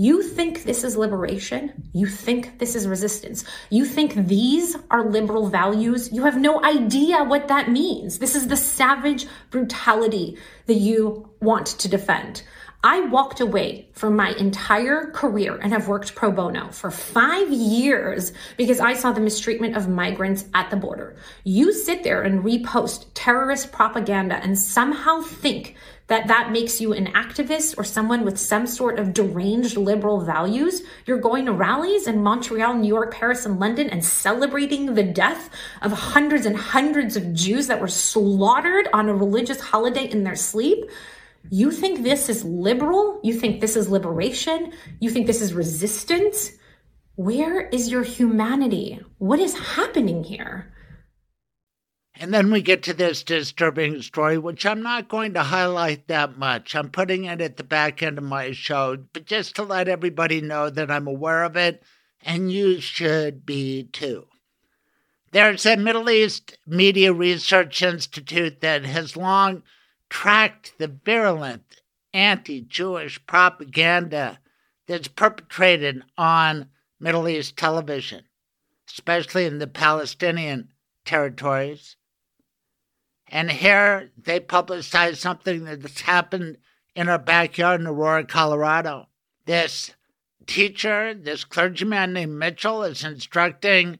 You think this is liberation? You think this is resistance? You think these are liberal values? You have no idea what that means. This is the savage brutality that you want to defend. I walked away from my entire career and have worked pro bono for five years because I saw the mistreatment of migrants at the border. You sit there and repost terrorist propaganda and somehow think that that makes you an activist or someone with some sort of deranged liberal values. You're going to rallies in Montreal, New York, Paris, and London and celebrating the death of hundreds and hundreds of Jews that were slaughtered on a religious holiday in their sleep. You think this is liberal? You think this is liberation? You think this is resistance? Where is your humanity? What is happening here? And then we get to this disturbing story, which I'm not going to highlight that much. I'm putting it at the back end of my show, but just to let everybody know that I'm aware of it, and you should be too. There's a Middle East Media Research Institute that has long tracked the virulent anti Jewish propaganda that's perpetrated on Middle East television, especially in the Palestinian territories and here they publicized something that's happened in our backyard in Aurora, Colorado. This teacher, this clergyman named Mitchell, is instructing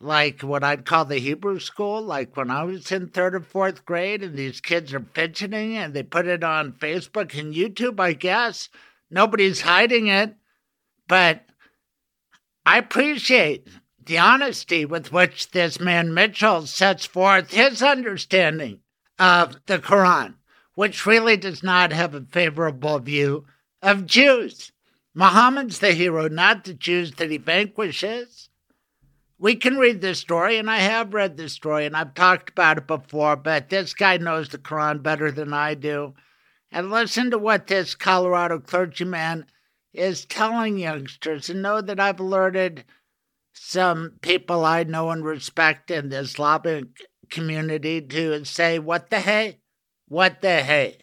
like what I'd call the Hebrew school, like when I was in third or fourth grade, and these kids are fidgeting and they put it on Facebook and YouTube, I guess. Nobody's hiding it. But I appreciate the honesty with which this man Mitchell sets forth his understanding of the Quran, which really does not have a favorable view of Jews. Muhammad's the hero, not the Jews that he vanquishes. We can read this story, and I have read this story, and I've talked about it before, but this guy knows the Quran better than I do. And listen to what this Colorado clergyman is telling youngsters, and know that I've alerted some people I know and respect in the Islamic community to say, What the hey? What the hey?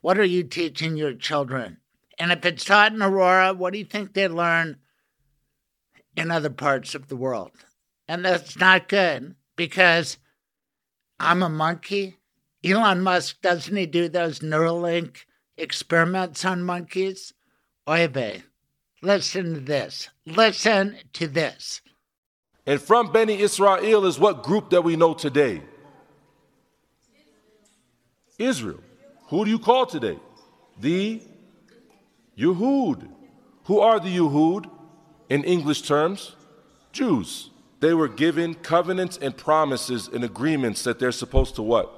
What are you teaching your children? And if it's taught in Aurora, what do you think they learn in other parts of the world? And that's not good because I'm a monkey. Elon Musk, doesn't he do those Neuralink experiments on monkeys? Oy vey. Listen to this. Listen to this. And from Beni Israel is what group that we know today? Israel. Who do you call today? The Yehud. Who are the Yehud in English terms? Jews. They were given covenants and promises and agreements that they're supposed to what?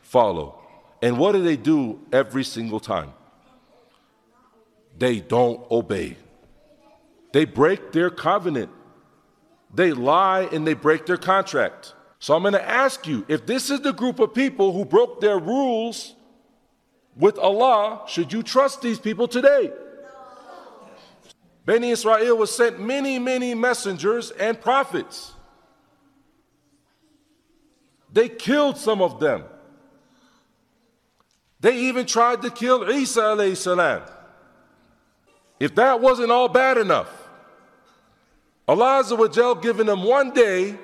Follow. And what do they do every single time? They don't obey. They break their covenant. They lie and they break their contract. So I'm going to ask you if this is the group of people who broke their rules with Allah, should you trust these people today? Beni Israel was sent many, many messengers and prophets. They killed some of them. They even tried to kill Isa alayhi salam. If that wasn't all bad enough, Allah Azza given them one day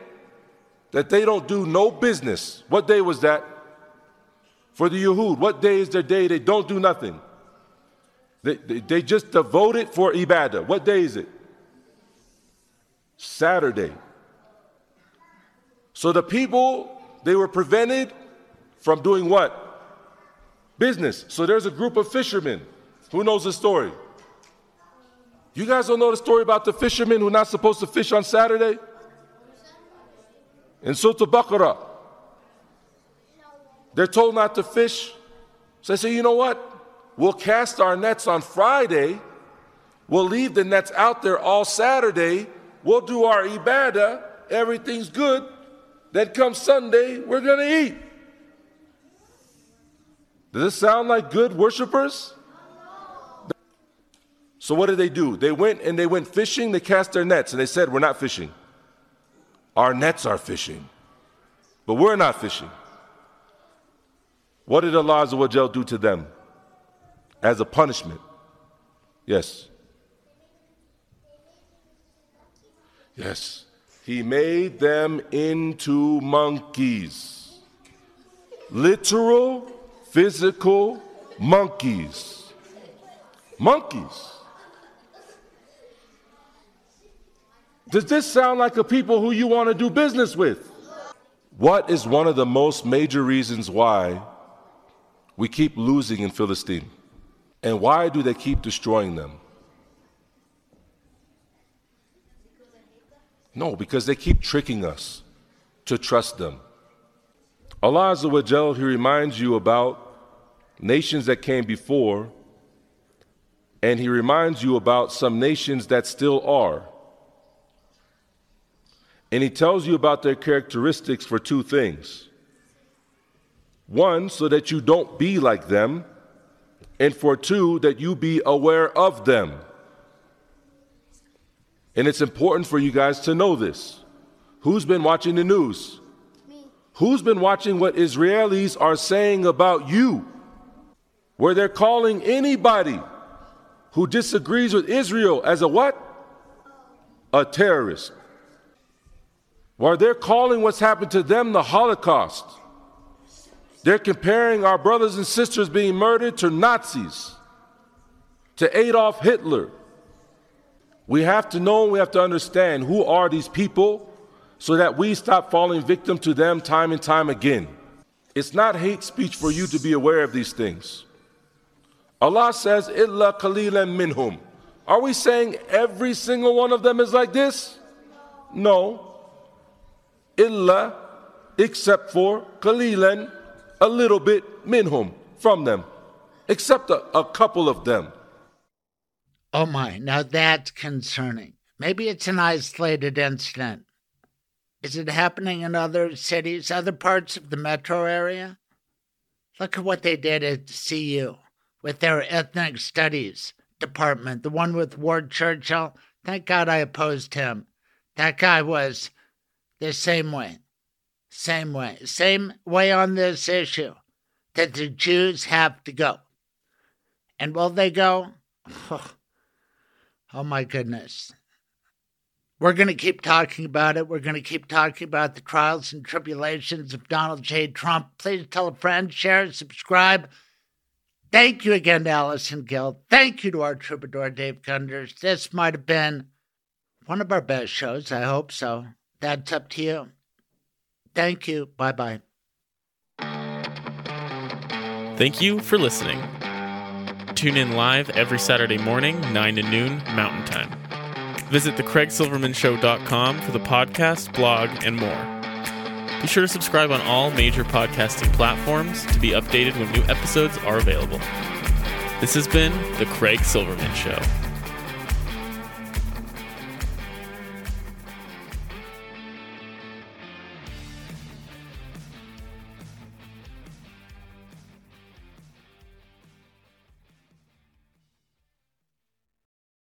that they don't do no business. What day was that? For the Yehud, what day is their day they don't do nothing? They, they, they just devote it for ibadah. What day is it? Saturday. So the people, they were prevented from doing what? Business. So there's a group of fishermen. Who knows the story? You guys don't know the story about the fishermen who are not supposed to fish on Saturday? In Surah Baqarah. They're told not to fish. So they say, you know what? We'll cast our nets on Friday. We'll leave the nets out there all Saturday. We'll do our ibadah. Everything's good. Then come Sunday, we're going to eat. Does this sound like good worshipers? So what did they do? They went and they went fishing, they cast their nets, and they said, We're not fishing. Our nets are fishing, but we're not fishing. What did Allah do to them as a punishment? Yes. Yes. He made them into monkeys. Literal, physical monkeys. Monkeys. Does this sound like a people who you want to do business with? What is one of the most major reasons why we keep losing in Philistine? And why do they keep destroying them? No, because they keep tricking us to trust them. Allah Azza wa Jal, He reminds you about nations that came before, and He reminds you about some nations that still are. And he tells you about their characteristics for two things. One, so that you don't be like them, and for two, that you be aware of them. And it's important for you guys to know this. Who's been watching the news? Me. Who's been watching what Israelis are saying about you? Where they're calling anybody who disagrees with Israel as a what? A terrorist. While they're calling what's happened to them the Holocaust, they're comparing our brothers and sisters being murdered to Nazis, to Adolf Hitler. We have to know, we have to understand who are these people so that we stop falling victim to them time and time again. It's not hate speech for you to be aware of these things. Allah says, Illa qalilan minhum. Are we saying every single one of them is like this? No illa except for qalilan a little bit minhum from them, except a, a couple of them. Oh my, now that's concerning. Maybe it's an isolated incident. Is it happening in other cities, other parts of the metro area? Look at what they did at CU with their ethnic studies department, the one with Ward Churchill. Thank God I opposed him. That guy was the same way. Same way. Same way on this issue that the Jews have to go. And will they go? *sighs* Oh, my goodness. We're going to keep talking about it. We're going to keep talking about the trials and tribulations of Donald J. Trump. Please tell a friend, share, subscribe. Thank you again to Allison Gill. Thank you to our troubadour, Dave Gunders. This might have been one of our best shows. I hope so. That's up to you. Thank you. Bye bye. Thank you for listening. Tune in live every Saturday morning, 9 to noon Mountain Time. Visit thecraigsilvermanshow.com for the podcast, blog, and more. Be sure to subscribe on all major podcasting platforms to be updated when new episodes are available. This has been The Craig Silverman Show.